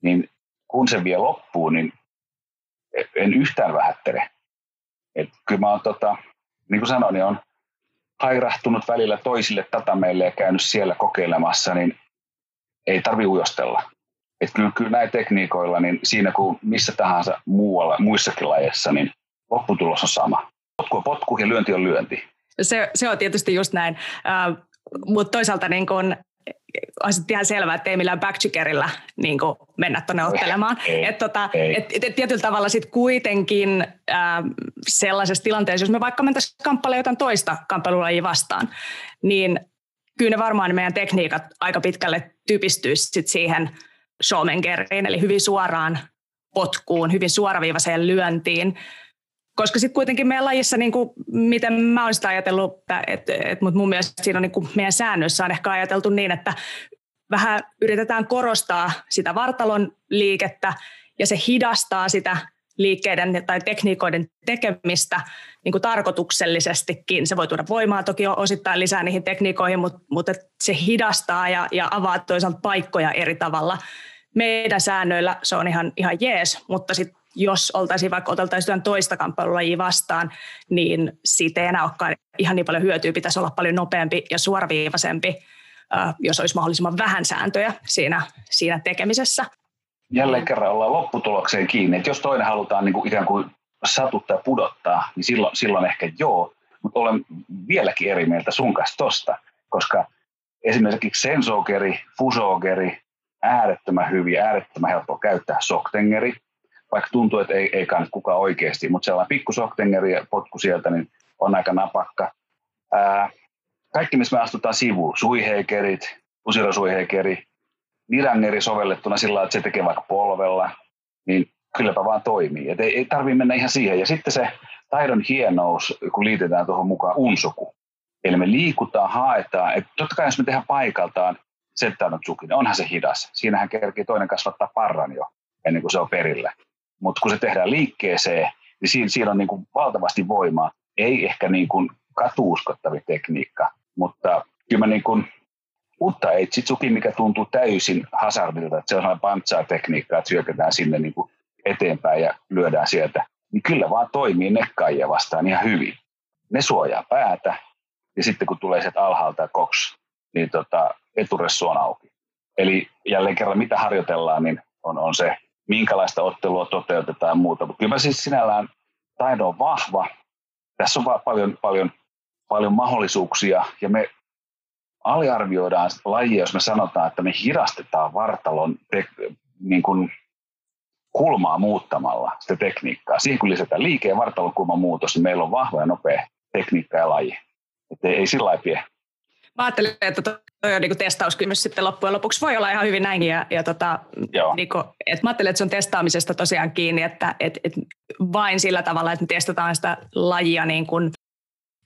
niin kun se vie loppuun, niin en yhtään vähättele. Et kyllä mä oon, tota, niin kuin sanoin, niin on hairahtunut välillä toisille tatameille ja käynyt siellä kokeilemassa, niin ei tarvi ujostella. Et kyllä, kyllä näin tekniikoilla, niin siinä kuin missä tahansa muualla, muissakin lajeissa, niin lopputulos on sama. Potku on potku ja lyönti on lyönti. Se, se on tietysti just näin, uh, mutta toisaalta niin kun, on sitten ihan selvää, että ei millään backcheckerillä niin mennä tuonne ottelemaan. Ei, et, tota, et, et, tietyllä tavalla sitten kuitenkin äh, sellaisessa tilanteessa, jos me vaikka mentäisiin kamppailemaan jotain toista kamppailulajia vastaan, niin kyllä ne varmaan meidän tekniikat aika pitkälle typistyisi siihen showmangeriin, eli hyvin suoraan potkuun, hyvin suoraviivaiseen lyöntiin, koska sitten kuitenkin meidän lajissa, niin kuin, miten mä oon sitä ajatellut, että et, et, mutta mun mielestä siinä on niin kuin meidän säännöissä on ehkä ajateltu niin, että vähän yritetään korostaa sitä vartalon liikettä ja se hidastaa sitä liikkeiden tai tekniikoiden tekemistä niin kuin tarkoituksellisestikin. Se voi tuoda voimaa toki osittain lisää niihin tekniikoihin, mutta, mutta se hidastaa ja, ja avaa toisaalta paikkoja eri tavalla. Meidän säännöillä se on ihan, ihan jees, mutta sitten jos oltaisiin vaikka oteltaisiin toista kamppailulajia vastaan, niin siitä ei enää olekaan ihan niin paljon hyötyä. Pitäisi olla paljon nopeampi ja suoraviivaisempi, jos olisi mahdollisimman vähän sääntöjä siinä, siinä tekemisessä. Jälleen kerran ollaan lopputulokseen kiinni, että jos toinen halutaan niin kuin ikään kuin satuttaa ja pudottaa, niin silloin, silloin ehkä joo, mutta olen vieläkin eri mieltä sun kanssa tosta, koska esimerkiksi sensogeri, fusogeri, äärettömän hyviä, äärettömän helppo käyttää, soktengeri, vaikka tuntuu, että ei, ei kannata kukaan oikeasti, mutta sellainen pikku soktengeri ja potku sieltä niin on aika napakka. Ää, kaikki, missä me astutaan sivuun, suiheikerit, pusirasuiheikeri, nirangeri sovellettuna sillä että se tekee vaikka polvella, niin kylläpä vaan toimii. Et ei, ei tarvitse mennä ihan siihen. Ja sitten se taidon hienous, kun liitetään tuohon mukaan unsuku. Eli me liikutaan, haetaan. Et totta kai jos me tehdään paikaltaan settaanut suki, niin onhan se hidas. Siinähän kerkii toinen kasvattaa parran jo ennen kuin se on perillä. Mutta kun se tehdään liikkeeseen, niin siinä, siinä on niin kuin valtavasti voimaa. Ei ehkä niin kuin katuuskottavi tekniikka, mutta kyllä mä niin kuin, mutta ei mikä tuntuu täysin hazardilta, että se on sellainen pantsaa-tekniikka, että syökätään sinne niin kuin eteenpäin ja lyödään sieltä, niin kyllä vaan toimii nekkaajia vastaan ihan hyvin. Ne suojaa päätä, ja sitten kun tulee sieltä alhaalta koks, niin tota, eturessu on auki. Eli jälleen kerran mitä harjoitellaan, niin on, on se minkälaista ottelua toteutetaan ja muuta. Mutta kyllä siis sinällään taidon on vahva. Tässä on paljon, paljon, paljon mahdollisuuksia ja me aliarvioidaan lajia, jos me sanotaan, että me hidastetaan vartalon te, niin kuin kulmaa muuttamalla sitä tekniikkaa. Siihen kun lisätään liike- ja vartalon kulman muutos, niin meillä on vahva ja nopea tekniikka ja laji. Että ei, ei sillä lailla Mä ajattelen, että toi on niin testauskysymys sitten loppujen lopuksi. Voi olla ihan hyvin näinkin. Ja, ja tota, niin kuin, et mä ajattelen, että se on testaamisesta tosiaan kiinni, että et, et vain sillä tavalla, että me testataan sitä lajia niin kuin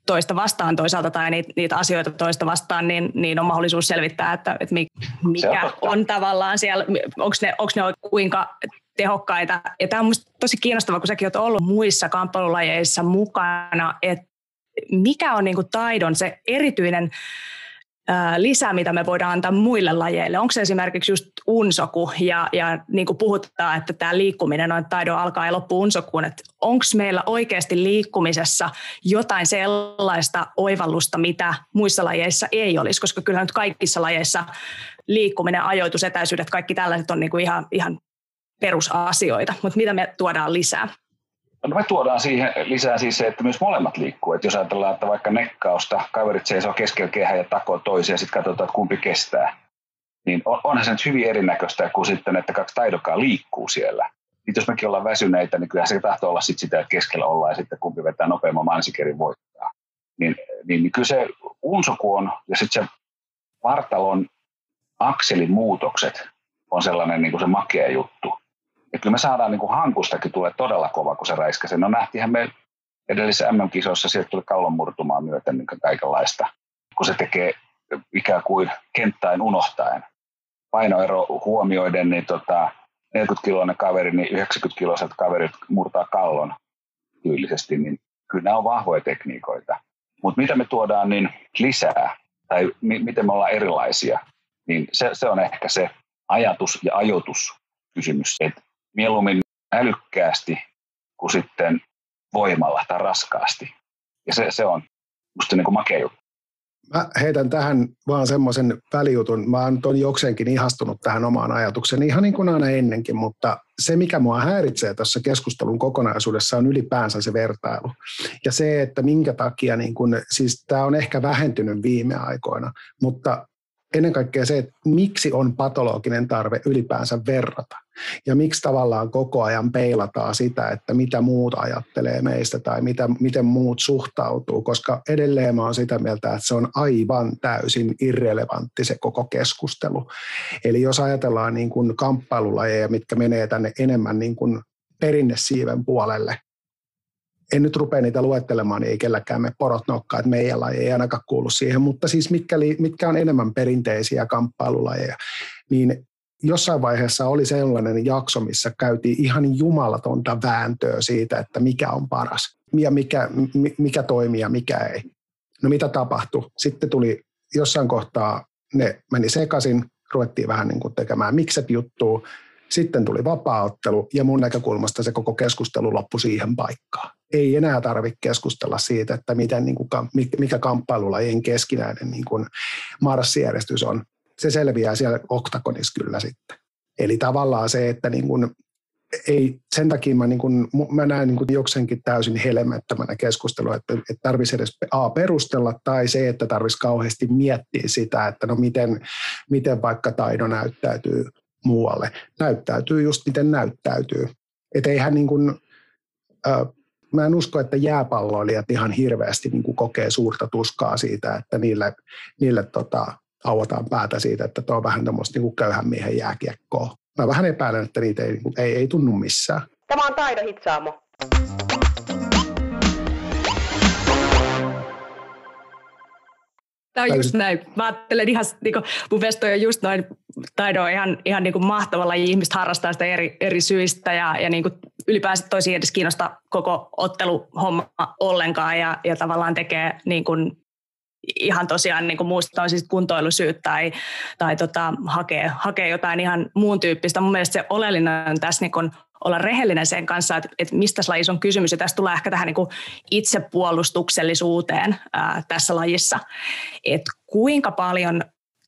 toista vastaan toisaalta tai niitä, niitä asioita toista vastaan, niin, niin on mahdollisuus selvittää, että, että mikä on, on tavallaan siellä, onko ne, ne kuinka tehokkaita. Ja tämä on minusta tosi kiinnostavaa, kun säkin olet ollut muissa kamppailulajeissa mukana, että mikä on niin kuin taidon se erityinen lisä, mitä me voidaan antaa muille lajeille? Onko se esimerkiksi just unsoku ja, ja niin kuin puhutaan, että tämä liikkuminen on taidon alkaa ja loppuu unsokuun, että onko meillä oikeasti liikkumisessa jotain sellaista oivallusta, mitä muissa lajeissa ei olisi, koska kyllä nyt kaikissa lajeissa liikkuminen, ajoitus, etäisyydet, kaikki tällaiset on niin kuin ihan, ihan perusasioita, mutta mitä me tuodaan lisää? No me tuodaan siihen lisää siis se, että myös molemmat liikkuu. Että jos ajatellaan, että vaikka nekkausta, kaverit seisoo keskellä kehä ja takoo toisia ja sitten katsotaan, että kumpi kestää, niin onhan se nyt hyvin erinäköistä kuin sitten, että kaksi taidokkaa liikkuu siellä. Sitten jos mekin ollaan väsyneitä, niin kyllä se tahtoo olla sit sitä, että keskellä ollaan ja sitten kumpi vetää nopeamman mansikerin voittaa. Niin, niin, niin kyllä se unsoku on ja sitten se vartalon akselin muutokset on sellainen niin kuin se makea juttu. Ja kyllä me saadaan niin kuin hankustakin tulee todella kova, kun se räiskäsee. No nähtiinhän me edellisissä MM-kisoissa, sieltä tuli kallon murtumaan myöten niin kaikenlaista, kun se tekee ikään kuin kenttäin unohtaen. Painoero huomioiden, niin tota, 40-kiloinen kaveri, niin 90-kiloiset kaverit murtaa kallon tyylisesti, niin kyllä nämä on vahvoja tekniikoita. Mutta mitä me tuodaan niin lisää, tai mi- miten me ollaan erilaisia, niin se, se on ehkä se ajatus ja ajoitus kysymys, että mieluummin älykkäästi kuin sitten voimalla tai raskaasti. Ja se, se on musta niin kuin makea juttu. Mä heitän tähän vaan semmoisen välijutun. Mä oon jokseenkin ihastunut tähän omaan ajatukseen, ihan niin kuin aina ennenkin, mutta se, mikä mua häiritsee tässä keskustelun kokonaisuudessa, on ylipäänsä se vertailu. Ja se, että minkä takia, niin kun, siis tämä on ehkä vähentynyt viime aikoina, mutta ennen kaikkea se, että miksi on patologinen tarve ylipäänsä verrata. Ja miksi tavallaan koko ajan peilataan sitä, että mitä muut ajattelee meistä tai mitä, miten muut suhtautuu, koska edelleen mä oon sitä mieltä, että se on aivan täysin irrelevantti se koko keskustelu. Eli jos ajatellaan niin kuin kamppailulajeja, mitkä menee tänne enemmän niin kuin perinnesiiven puolelle, en nyt rupea niitä luettelemaan, niin ei kelläkään me porot nokkaa, että meidän laji ei ainakaan kuulu siihen, mutta siis mitkä, mitkä on enemmän perinteisiä kamppailulajeja, niin jossain vaiheessa oli sellainen jakso, missä käytiin ihan jumalatonta vääntöä siitä, että mikä on paras ja mikä, mikä toimii ja mikä ei. No mitä tapahtui? Sitten tuli jossain kohtaa, ne meni sekaisin, ruvettiin vähän niin kuin tekemään mikset-juttua, sitten tuli vapaaottelu ja mun näkökulmasta se koko keskustelu loppui siihen paikkaan. Ei enää tarvitse keskustella siitä, että miten, niin kuin, mikä kamppailulajien keskinäinen niin kuin marssijärjestys on. Se selviää siellä oktagonissa kyllä sitten. Eli tavallaan se, että niin kuin, ei, sen takia mä, niin kuin, mä näen niin kuin jokseenkin täysin helmettömänä keskustelua, että, että tarvitsisi edes A perustella tai se, että tarvitsisi kauheasti miettiä sitä, että no miten, miten vaikka taido näyttäytyy muualle. Näyttäytyy just miten näyttäytyy. Et eihän niin kuin, äh, mä en usko, että jääpalloilijat ihan hirveästi niin kuin kokee suurta tuskaa siitä, että niille, niille tota, auataan päätä siitä, että tuo on vähän tämmöistä niin köyhän miehen jääkiekkoa. Mä vähän epäilen, että niitä ei, niin ei, ei tunnu missään. Tämä on Taido Hitsaamo. Tämä on just näin. Mä ajattelen ihan, niin kuin, mun mielestä on just noin, taido on ihan, ihan niin kuin mahtava laji. Ihmiset harrastaa sitä eri, eri syistä ja, ja niin kuin ylipäänsä tosi edes kiinnosta koko otteluhomma ollenkaan ja, ja tavallaan tekee niin kuin ihan tosiaan niin kuin muusta siis kuntoilusyyt tai, tai tota, hakee, hakee jotain ihan muun tyyppistä. Mun mielestä se oleellinen on tässä niin kuin olla rehellinen sen kanssa, että, että mistä lajissa on kysymys. Ja tästä tulee ehkä tähän niin kuin itsepuolustuksellisuuteen ää, tässä lajissa. Että kuinka paljon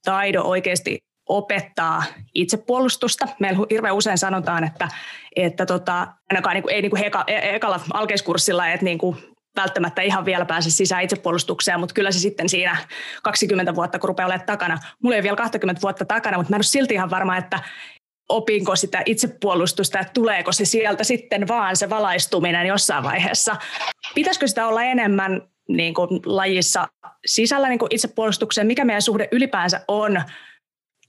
taido oikeasti opettaa itsepuolustusta. Meillä hirveän usein sanotaan, että, että tota, ainakaan niin kuin, ei niin kuin heka, e, ekalla alkeiskurssilla, että niin kuin välttämättä ihan vielä pääse sisään itsepuolustukseen, mutta kyllä se sitten siinä 20 vuotta, kun rupeaa olemaan takana. Mulla ei ole vielä 20 vuotta takana, mutta mä en ole silti ihan varma, että, opinko sitä itsepuolustusta, että tuleeko se sieltä sitten vaan se valaistuminen jossain vaiheessa. Pitäisikö sitä olla enemmän niin kuin lajissa sisällä niin kuin itsepuolustukseen, mikä meidän suhde ylipäänsä on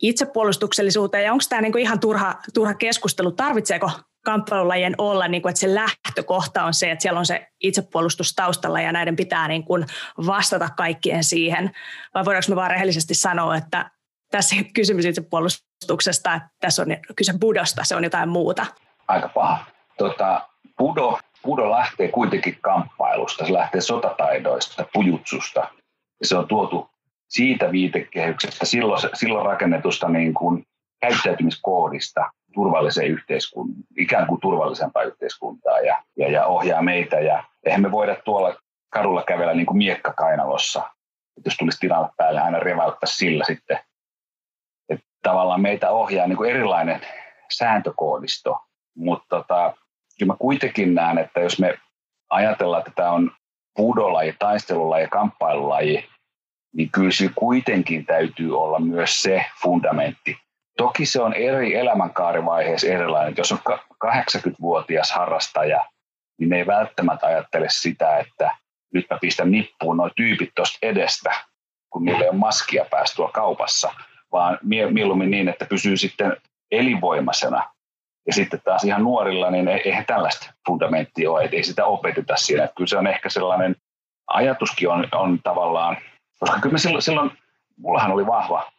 itsepuolustuksellisuuteen ja onko tämä niin kuin ihan turha, turha keskustelu, tarvitseeko kamppailulajien olla, niin kuin, että se lähtökohta on se, että siellä on se itsepuolustus taustalla ja näiden pitää niin kuin vastata kaikkien siihen. Vai voidaanko me vaan rehellisesti sanoa, että tässä kysymys itsepuolustuksesta, että tässä on kyse budosta, se on jotain muuta? Aika paha. Tota, budo, budo lähtee kuitenkin kamppailusta, se lähtee sotataidoista, pujutsusta. Se on tuotu siitä viitekehyksestä, silloin, silloin rakennetusta niin kuin käyttäytymiskoodista turvalliseen yhteiskuntaan, ikään kuin turvallisempaa yhteiskuntaa ja, ja, ja ohjaa meitä. Ja eihän me voida tuolla kadulla kävellä niin kuin miekka kainalossa, jos tulisi tilanne päälle, aina revauttaa sillä sitten. Tavallaan meitä ohjaa niin kuin erilainen sääntökoodisto, mutta tota, kyllä mä kuitenkin näen, että jos me ajatellaan, että tämä on pudolaji, taistelulaji, kamppailulaji, niin kyllä se kuitenkin täytyy olla myös se fundamentti. Toki se on eri elämänkaarivaiheessa erilainen. Jos on 80-vuotias harrastaja, niin ei välttämättä ajattele sitä, että nyt mä pistän nippuun nuo tyypit tuosta edestä, kun niillä ei ole maskia tuolla kaupassa, vaan mieluummin niin, että pysyy sitten elinvoimaisena. Ja sitten taas ihan nuorilla, niin eihän tällaista fundamenttia ole, ei sitä opeteta siinä. Että kyllä se on ehkä sellainen, ajatuskin on, on tavallaan koska kyllä silloin, silloin, mullahan oli vahva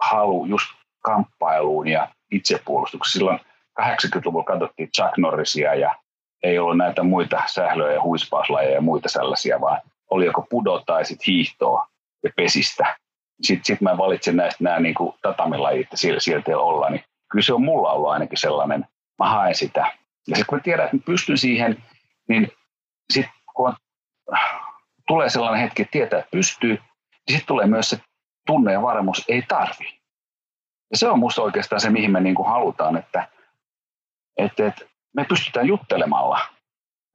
halu just kamppailuun ja itsepuolustukseen. Silloin 80-luvulla katsottiin Chuck Norrisia ja ei ollut näitä muita sählöjä ja huispauslajeja ja muita sellaisia, vaan oli joko pudo tai sitten hiihtoa ja pesistä. Sitten sit mä valitsin näistä nämä niin kuin tatamilajit sieltä olla, niin kyllä se on mulla ollut ainakin sellainen, mä haen sitä. Ja sitten kun mä tiedän, että mä pystyn siihen, niin sitten kun on tulee sellainen hetki, että tietää, että pystyy, niin sitten tulee myös se tunne ja varmuus, ei tarvi. Ja se on minusta oikeastaan se, mihin me niin kuin halutaan, että, että, että me pystytään juttelemalla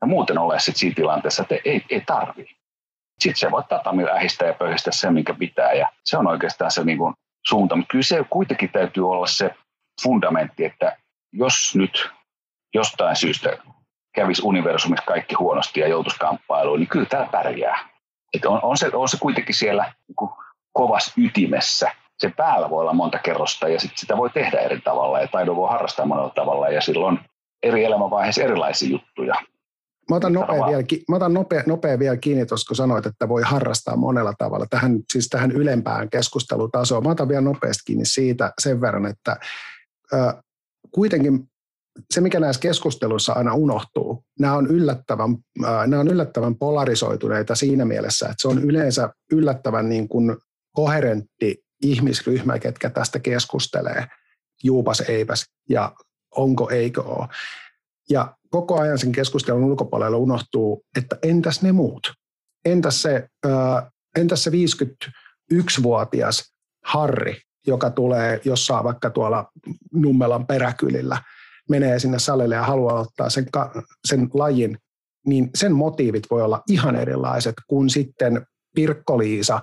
ja muuten ole sitten siinä tilanteessa, että ei, ei tarvi. Sitten se voi tatamilla ähistää ja pöyhistää se, minkä pitää ja se on oikeastaan se niin kuin suunta. Mutta kyllä se kuitenkin täytyy olla se fundamentti, että jos nyt jostain syystä kävisi universumissa kaikki huonosti ja joutuisi kamppailuun, niin kyllä tämä pärjää. Et on, on, se, on se kuitenkin siellä niin kovassa ytimessä. Se päällä voi olla monta kerrosta ja sit sitä voi tehdä eri tavalla ja taidon voi harrastaa monella tavalla ja silloin eri elämänvaiheissa erilaisia juttuja. Mä otan nopea, vielä, mä otan nopea, nopea vielä kiinni tuossa, kun sanoit, että voi harrastaa monella tavalla, tähän, siis tähän ylempään keskustelutasoon. Mä otan vielä nopeasti kiinni siitä sen verran, että äh, kuitenkin se, mikä näissä keskusteluissa aina unohtuu, nämä on yllättävän, nämä on yllättävän polarisoituneita siinä mielessä, että se on yleensä yllättävän niin kuin koherentti ihmisryhmä, ketkä tästä keskustelee, juupas eipäs ja onko eikö ole. Ja koko ajan sen keskustelun ulkopuolella unohtuu, että entäs ne muut? Entäs se, entäs se 51-vuotias Harri, joka tulee jossain vaikka tuolla Nummelan peräkylillä – menee sinne salille ja haluaa ottaa sen, sen lajin, niin sen motiivit voi olla ihan erilaiset kuin sitten Pirkko-Liisa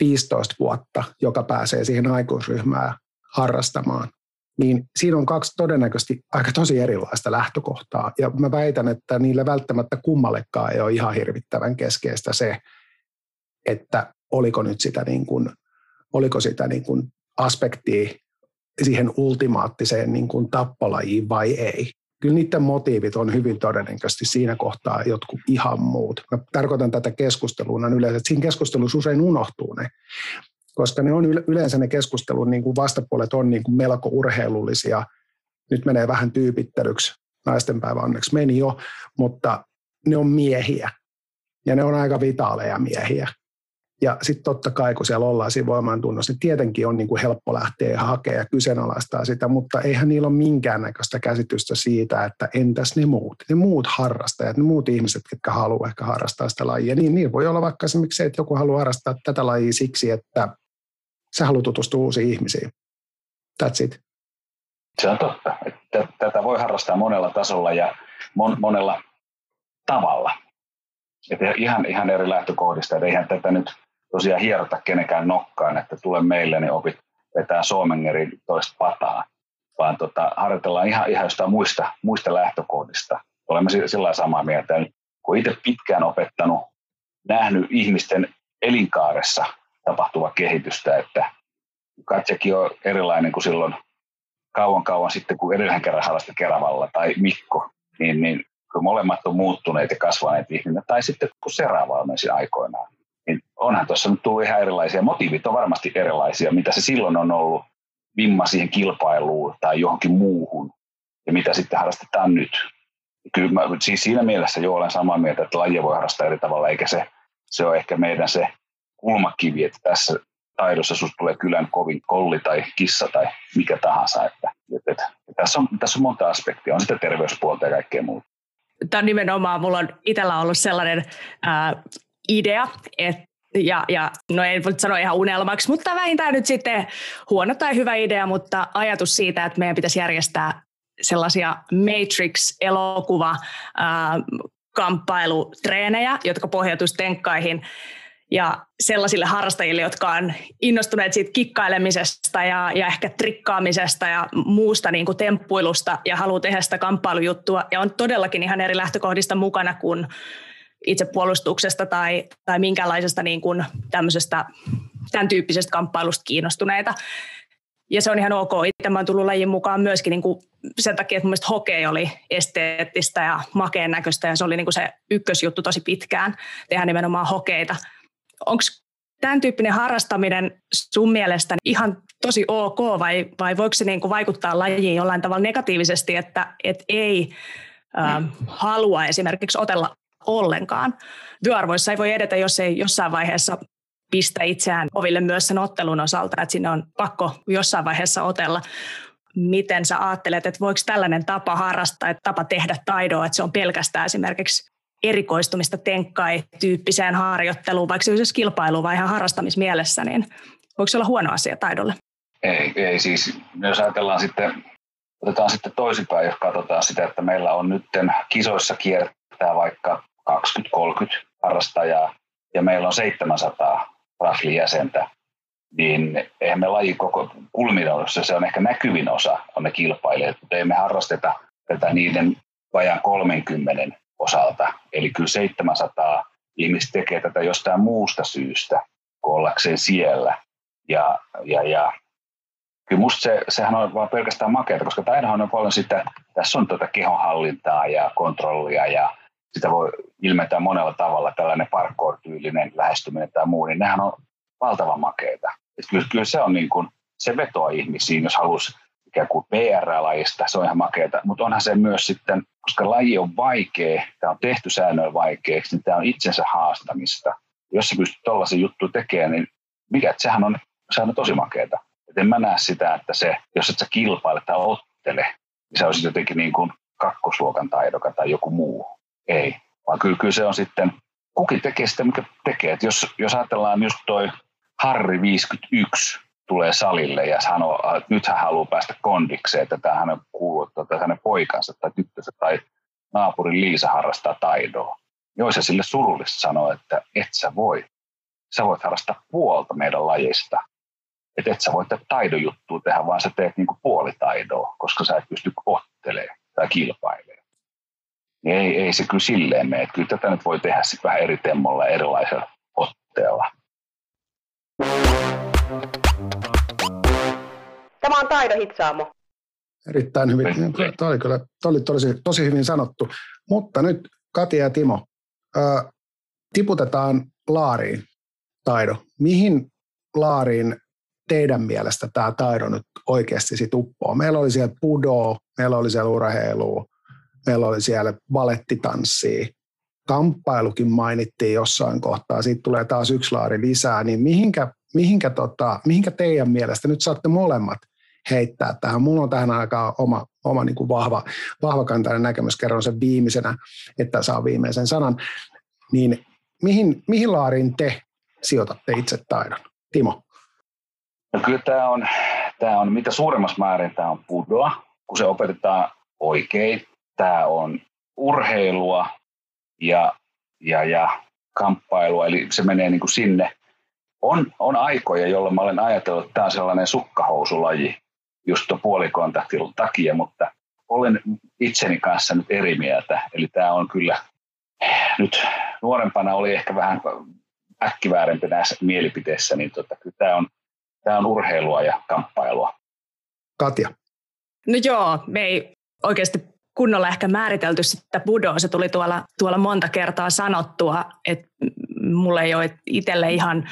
15 vuotta, joka pääsee siihen aikuisryhmään harrastamaan. Niin siinä on kaksi todennäköisesti aika tosi erilaista lähtökohtaa. Ja mä väitän, että niille välttämättä kummallekaan ei ole ihan hirvittävän keskeistä se, että oliko nyt sitä, niin kuin, oliko sitä niin kuin aspektia siihen ultimaattiseen niin kuin tappolajiin vai ei. Kyllä niiden motiivit on hyvin todennäköisesti siinä kohtaa jotkut ihan muut. Mä tarkoitan tätä keskusteluna yleensä, että siinä keskustelussa usein unohtuu ne, koska ne on yleensä ne keskustelun niin kuin vastapuolet on niin kuin melko urheilullisia. Nyt menee vähän tyypittelyksi, naisten päivä onneksi meni jo, mutta ne on miehiä ja ne on aika vitaaleja miehiä. Ja sitten totta kai, kun siellä ollaan siinä voimaantunnossa, niin tietenkin on niin kuin helppo lähteä hakemaan ja kyseenalaistaa sitä, mutta eihän niillä ole minkäännäköistä käsitystä siitä, että entäs ne muut, ne muut harrastajat, ne muut ihmiset, jotka haluaa ehkä harrastaa sitä lajia. Niin niillä voi olla vaikka esimerkiksi se, että joku haluaa harrastaa tätä lajia siksi, että sä haluat tutustua uusiin ihmisiin. That's it. Se on totta. Tätä voi harrastaa monella tasolla ja mon, monella tavalla. Että ihan, ihan eri lähtökohdista. Että eihän tätä nyt tosiaan hierota kenenkään nokkaan, että tule meille, niin opit vetää Suomengerin toista pataa, vaan tota, harjoitellaan ihan, ihan jostain muista, muista lähtökohdista. Olemme sillä samaa mieltä. Kun itse pitkään opettanut, nähnyt ihmisten elinkaaressa tapahtuvaa kehitystä, että katsekin on erilainen kuin silloin kauan kauan sitten, kun edellisen kerran harrasti Keravalla tai Mikko, niin, niin kun molemmat on muuttuneet ja kasvaneet ihminen, tai sitten kun Sera valmensi aikoinaan, niin onhan tuossa nyt tullut ihan erilaisia. Motiivit on varmasti erilaisia, mitä se silloin on ollut vimma siihen kilpailuun tai johonkin muuhun, ja mitä sitten harrastetaan nyt. Kyllä mä, siis siinä mielessä jo olen samaa mieltä, että lajia voi harrastaa eri tavalla, eikä se, se ole ehkä meidän se kulmakivi, että tässä taidossa sinusta tulee kylän kovin kolli tai kissa tai mikä tahansa. Että, että, että, tässä, on, tässä on monta aspektia, on sitä terveyspuolta ja kaikkea muuta. Tämä on nimenomaan, mulla on itsellä ollut sellainen ää, idea, että ja, ja no en voi sanoa ihan unelmaksi, mutta vähintään nyt sitten huono tai hyvä idea, mutta ajatus siitä, että meidän pitäisi järjestää sellaisia Matrix-elokuva kamppailutreenejä, jotka pohjautuisi tenkkaihin ja sellaisille harrastajille, jotka on innostuneet siitä kikkailemisesta ja, ja ehkä trikkaamisesta ja muusta niin kuin temppuilusta ja haluaa tehdä sitä kamppailujuttua ja on todellakin ihan eri lähtökohdista mukana kuin itsepuolustuksesta tai, tai minkälaisesta niin kuin tämän tyyppisestä kamppailusta kiinnostuneita. Ja se on ihan ok. Itse oon tullut lajin mukaan myöskin niin kuin sen takia, että mun mielestä hokei oli esteettistä ja makeen näköistä ja se oli niin kuin se ykkösjuttu tosi pitkään, tehdä nimenomaan hokeita. Onko tämän tyyppinen harrastaminen sun mielestä ihan tosi ok vai, vai voiko se niin kuin vaikuttaa lajiin jollain tavalla negatiivisesti, että et ei äh, halua esimerkiksi otella ollenkaan. Työarvoissa ei voi edetä, jos ei jossain vaiheessa pistä itseään oville myös sen ottelun osalta, että sinne on pakko jossain vaiheessa otella. Miten sä ajattelet, että voiko tällainen tapa harrastaa, että tapa tehdä taidoa, että se on pelkästään esimerkiksi erikoistumista tenkkai-tyyppiseen harjoitteluun, vaikka se olisi kilpailu vai ihan harrastamismielessä, niin voiko se olla huono asia taidolle? Ei, ei siis, jos ajatellaan sitten, otetaan sitten toisinpäin, jos katsotaan sitä, että meillä on nyt kisoissa kiertää vaikka 20-30 harrastajaa ja meillä on 700 raflin jäsentä, niin eihän me laji koko kulminoissa, se on ehkä näkyvin osa, on ne kilpailijat, mutta ei me harrasteta tätä niiden vajaan 30 osalta. Eli kyllä 700 ihmistä tekee tätä jostain muusta syystä kuin ollakseen siellä. Ja, ja, ja kyllä musta se, sehän on vaan pelkästään makeata, koska taidahan on paljon sitä, tässä on tuota kehonhallintaa ja kontrollia ja sitä voi ilmentää monella tavalla, tällainen parkour-tyylinen lähestyminen tai muu, niin nehän on valtavan makeita. Että kyllä, kyllä se on niin kuin, se vetoa ihmisiin, jos halusi ikään kuin PR-lajista, se on ihan makeata, mutta onhan se myös sitten, koska laji on vaikea, tämä on tehty säännöillä vaikeaksi, niin tämä on itsensä haastamista. Jos sä pystyt tuollaisen juttu tekemään, niin mikä, että sehän on, sehän on tosi makeata. Et en mä näe sitä, että se, jos et sä kilpaile tai ottele, niin se olisi jotenkin niin kuin kakkosluokan taidoka tai joku muu. Ei, vaan kyllä, kyllä se on sitten, kukin tekee sitä, mikä tekee. Et jos, jos ajatellaan just toi Harri 51 tulee salille ja sanoo, että nyt hän haluaa päästä kondikseen, että tämä hänen kuuluu, että hänen poikansa tai tyttönsä tai naapurin Liisa harrastaa taidoa. Joo, se sille surullista sanoo, että et sä voi. Sä voit harrastaa puolta meidän lajista. Että et sä voit taidojuttua tehdä, vaan sä teet niinku puolitaidoa, koska sä et pysty ottelemaan tai kilpailemaan niin ei, ei se kyllä silleen mene. Kyllä tätä nyt voi tehdä sitten vähän eri temmolla erilaisella otteella. Tämä on Taido Hitsaamo. Erittäin hyvin. Tämä oli, kyllä, tämä oli tosi, tosi hyvin sanottu. Mutta nyt Katja ja Timo, ää, tiputetaan laariin taido. Mihin laariin teidän mielestä tämä taido nyt oikeasti sit uppoo? Meillä oli siellä pudoa, meillä oli siellä urheilua, Meillä oli siellä balettitanssia, kamppailukin mainittiin jossain kohtaa, siitä tulee taas yksi laari lisää, niin mihinkä, mihinkä, tota, mihinkä teidän mielestä, nyt saatte molemmat heittää tähän. Mulla on tähän aikaan oma, oma niin kuin vahva, vahvakantainen näkemys, kerron sen viimeisenä, että saa viimeisen sanan. Niin mihin, mihin laariin te sijoitatte itse taidon? Timo. No kyllä tämä on, tämä on, mitä suuremmassa määrin tämä on pudoa, kun se opetetaan oikein tämä on urheilua ja, ja, ja kamppailua, eli se menee niin kuin sinne. On, on aikoja, jolloin mä olen ajatellut, että tämä on sellainen sukkahousulaji just tuon puolikontaktin takia, mutta olen itseni kanssa nyt eri mieltä. Eli tämä on kyllä, nyt nuorempana oli ehkä vähän äkkiväärempi näissä mielipiteissä, niin tota, kyllä tämä on, tämä on urheilua ja kamppailua. Katja. No joo, me ei oikeasti kunnolla ehkä määritelty sitä budoa. Se tuli tuolla, tuolla monta kertaa sanottua, että mulle ei ole itselle ihan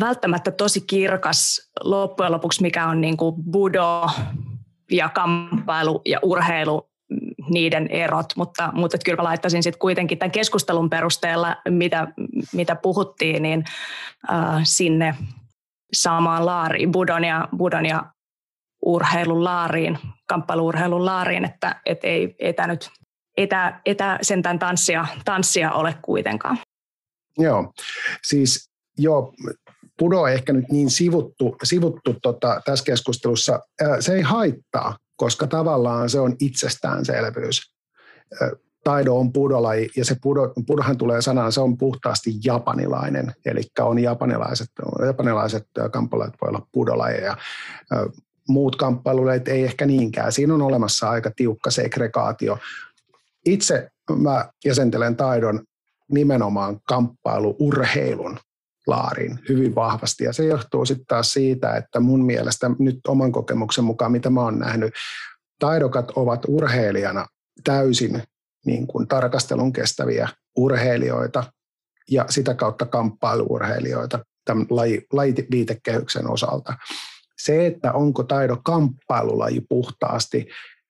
välttämättä tosi kirkas loppujen lopuksi, mikä on niin kuin budo ja kamppailu ja urheilu niiden erot, mutta, mutta kyllä mä laittaisin sitten kuitenkin tämän keskustelun perusteella, mitä, mitä puhuttiin, niin äh, sinne samaan laariin, budon ja, budon ja urheilun laariin, kamppailuurheilun laariin, että et ei, ei tämä nyt ei tämä sentään tanssia, tanssia ole kuitenkaan. Joo, siis joo, Pudo ehkä nyt niin sivuttu, sivuttu tota, tässä keskustelussa. Se ei haittaa, koska tavallaan se on itsestäänselvyys. Taido on pudolaji ja se pudo, pudohan tulee sanaan, se on puhtaasti japanilainen. Eli on japanilaiset, japanilaiset kamppailujat voi olla pudolajeja. Muut kamppailulajit ei ehkä niinkään. Siinä on olemassa aika tiukka segregaatio. Itse mä jäsentelen taidon nimenomaan kamppailuurheilun laariin hyvin vahvasti. Ja se johtuu sitten taas siitä, että mun mielestä nyt oman kokemuksen mukaan, mitä mä oon nähnyt, taidokat ovat urheilijana täysin niin kuin tarkastelun kestäviä urheilijoita ja sitä kautta kamppailuurheilijoita tämän laji, lajiviitekehyksen osalta. Se, että onko taido kamppailulaji puhtaasti,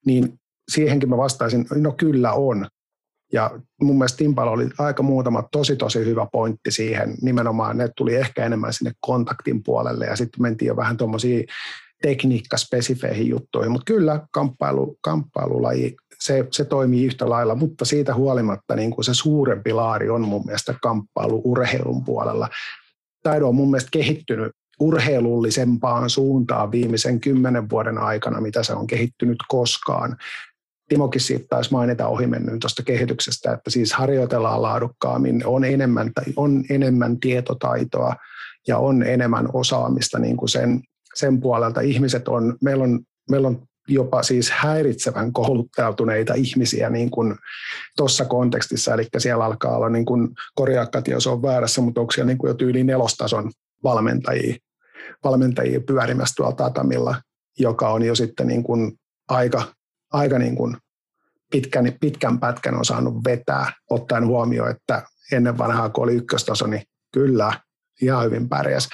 niin siihenkin mä vastaisin, no kyllä on. Ja mun mielestä Timpalo oli aika muutama tosi tosi hyvä pointti siihen. Nimenomaan ne tuli ehkä enemmän sinne kontaktin puolelle ja sitten mentiin jo vähän tuommoisiin tekniikkaspesifeihin juttuihin. Mutta kyllä kamppailu, kamppailulaji, se, se toimii yhtä lailla, mutta siitä huolimatta niin kuin se suurempi laari on mun mielestä kamppailu urheilun puolella. Taido on mun mielestä kehittynyt urheilullisempaan suuntaan viimeisen kymmenen vuoden aikana, mitä se on kehittynyt koskaan. Timokin siitä taisi mainita ohimennen tuosta kehityksestä, että siis harjoitellaan laadukkaammin, on enemmän, on enemmän tietotaitoa ja on enemmän osaamista niin kuin sen, sen puolelta. Ihmiset on, meillä on, meillä on jopa siis häiritsevän kouluttautuneita ihmisiä niin kuin tuossa kontekstissa, eli siellä alkaa olla, niin kuin, korjaakat, jos on väärässä, mutta onko siellä niin kuin jo tyyli nelostason valmentajia, valmentajia pyörimässä tuolla tatamilla, joka on jo sitten niin kuin aika aika niin kuin pitkän, pitkän pätkän on saanut vetää, ottaen huomioon, että ennen vanhaa, kun oli ykköstaso, niin kyllä, ihan hyvin pärjäs.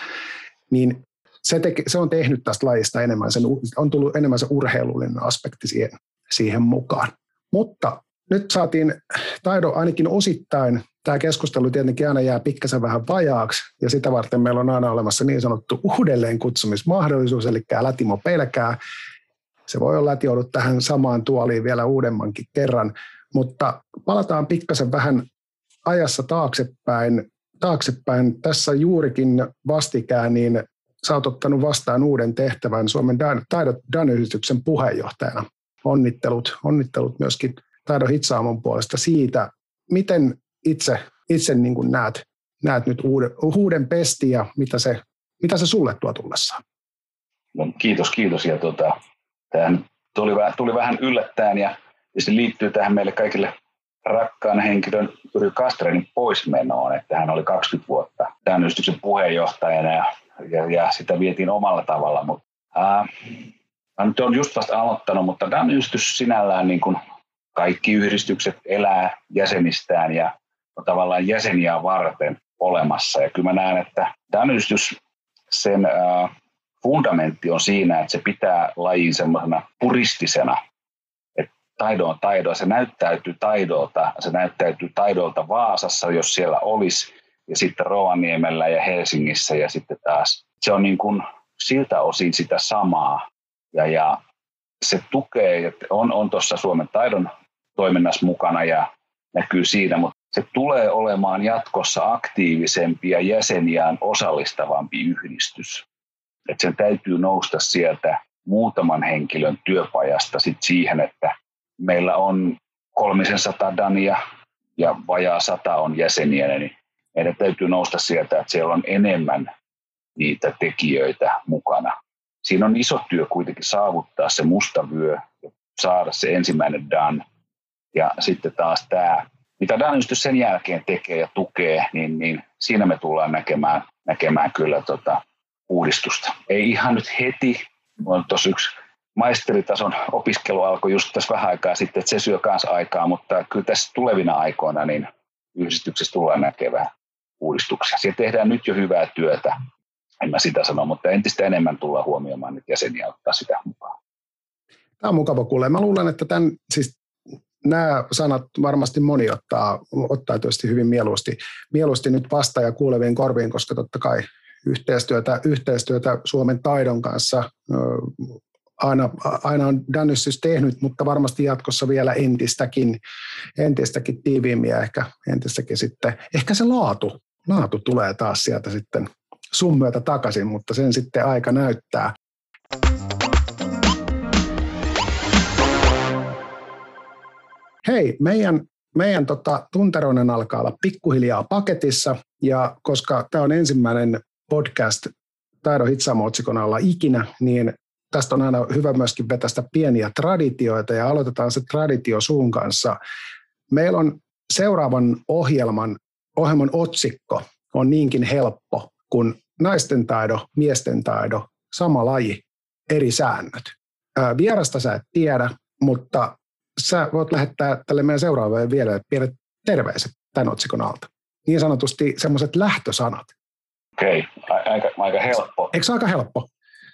Niin se, teki, se on tehnyt tästä lajista enemmän, sen, on tullut enemmän se urheilullinen aspekti siihen, siihen mukaan. Mutta nyt saatiin taido ainakin osittain, tämä keskustelu tietenkin aina jää pikkasen vähän vajaaksi, ja sitä varten meillä on aina olemassa niin sanottu uudelleen kutsumismahdollisuus, eli älä Timo pelkää, se voi olla, että joudut tähän samaan tuoliin vielä uudemmankin kerran, mutta palataan pikkasen vähän ajassa taaksepäin. taaksepäin. Tässä juurikin vastikään, niin sä oot ottanut vastaan uuden tehtävän Suomen Dan-yhdistyksen puheenjohtajana. Onnittelut, onnittelut myöskin Taido Hitsaamon puolesta siitä, miten itse, itse niin kuin näet, näet nyt uuden, uuden pesti ja mitä se, mitä se sulle tuo tullessaan? No, kiitos, kiitos. Ja tuota, Tämä tuli, tuli vähän yllättäen ja, se liittyy tähän meille kaikille rakkaan henkilön Yri Kastrenin poismenoon, että hän oli 20 vuotta tämän yhdistyksen puheenjohtajana ja, ja, ja sitä vietiin omalla tavalla, mutta ää, nyt on just vasta aloittanut, mutta tämän yhdistys sinällään niin kuin kaikki yhdistykset elää jäsenistään ja tavallaan jäseniä varten olemassa. Ja kyllä mä näen, että tämän yhdistys sen fundamentti on siinä, että se pitää lajin semmoisena puristisena, että taido on taidoa. Se näyttäytyy taidolta, se näyttäytyy taidolta Vaasassa, jos siellä olisi, ja sitten Rovaniemellä ja Helsingissä, ja sitten taas se on niin kuin siltä osin sitä samaa, ja, ja se tukee, että on, on tuossa Suomen taidon toiminnassa mukana ja näkyy siinä, mutta se tulee olemaan jatkossa aktiivisempi ja jäseniään osallistavampi yhdistys että sen täytyy nousta sieltä muutaman henkilön työpajasta sit siihen, että meillä on kolmisen sata Dania ja vajaa sata on jäseniä, niin meidän täytyy nousta sieltä, että siellä on enemmän niitä tekijöitä mukana. Siinä on iso työ kuitenkin saavuttaa se musta vyö ja saada se ensimmäinen Dan. Ja sitten taas tämä, mitä Dan sen jälkeen tekee ja tukee, niin, niin siinä me tullaan näkemään, näkemään kyllä tota, uudistusta. Ei ihan nyt heti, on tuossa yksi maisteritason opiskelu alkoi just tässä vähän aikaa sitten, että se syö myös aikaa, mutta kyllä tässä tulevina aikoina niin yhdistyksessä tullaan näkemään uudistuksia. Siellä tehdään nyt jo hyvää työtä, en mä sitä sano, mutta entistä enemmän tullaan huomioimaan nyt jäseniä ottaa sitä mukaan. Tämä on mukava kuulla. Mä luulen, että tämän, siis nämä sanat varmasti moni ottaa, ottaa tietysti hyvin mieluusti, mieluusti nyt vasta ja kuuleviin korviin, koska totta kai yhteistyötä, yhteistyötä Suomen taidon kanssa aina, aina on Danysys tehnyt, mutta varmasti jatkossa vielä entistäkin, entistäkin tiiviimmin ja ehkä entistäkin sitten, ehkä se laatu, laatu tulee taas sieltä sitten sun myötä takaisin, mutta sen sitten aika näyttää. Hei, meidän, meidän tota, tunteroinen alkaa olla pikkuhiljaa paketissa, ja koska tämä on ensimmäinen podcast Taidon Hitsamo alla ikinä, niin tästä on aina hyvä myöskin vetästä pieniä traditioita, ja aloitetaan se traditio suun kanssa. Meillä on seuraavan ohjelman, ohjelman otsikko on niinkin helppo kuin naisten taido, miesten taido, sama laji, eri säännöt. Vierasta sä et tiedä, mutta sä voit lähettää tälle meidän seuraavalle vielä pienet terveiset tämän otsikon alta. Niin sanotusti semmoiset lähtösanat. Okei, okay. aika, aika helppo. Eikö se aika helppo?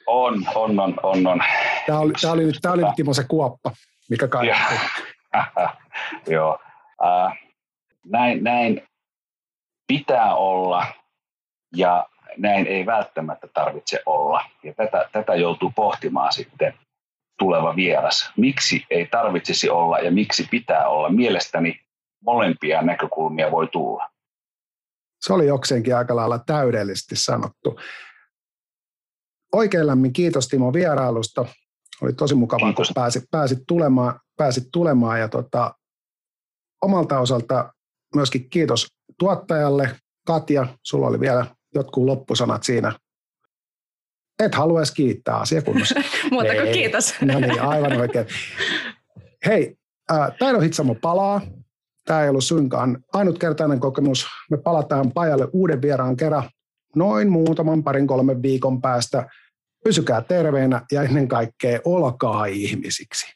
On, on, on, on. on. Tämä oli, tämä oli, tämä oli nyt Timo se kuoppa, mikä kannatti. *laughs* Joo. Äh, näin, näin pitää olla ja näin ei välttämättä tarvitse olla. Ja tätä, tätä joutuu pohtimaan sitten tuleva vieras. Miksi ei tarvitsisi olla ja miksi pitää olla? Mielestäni molempia näkökulmia voi tulla. Se oli jokseenkin aika lailla täydellisesti sanottu. Oikein lämmin kiitos Timo vierailusta. Oli tosi mukavaa, kiitos. kun pääsit, pääsit, tulemaan, pääsit tulemaan. Ja tota, omalta osalta myöskin kiitos tuottajalle. Katja, sulla oli vielä jotkut loppusanat siinä et halua edes kiittää asiakunnassa. *laughs* Muuta kuin kiitos. no niin, aivan oikein. Hei, äh, Taidon Hitsamo palaa. Tämä ei ollut suinkaan ainutkertainen kokemus. Me palataan pajalle uuden vieraan kerran noin muutaman parin kolmen viikon päästä. Pysykää terveenä ja ennen kaikkea olkaa ihmisiksi.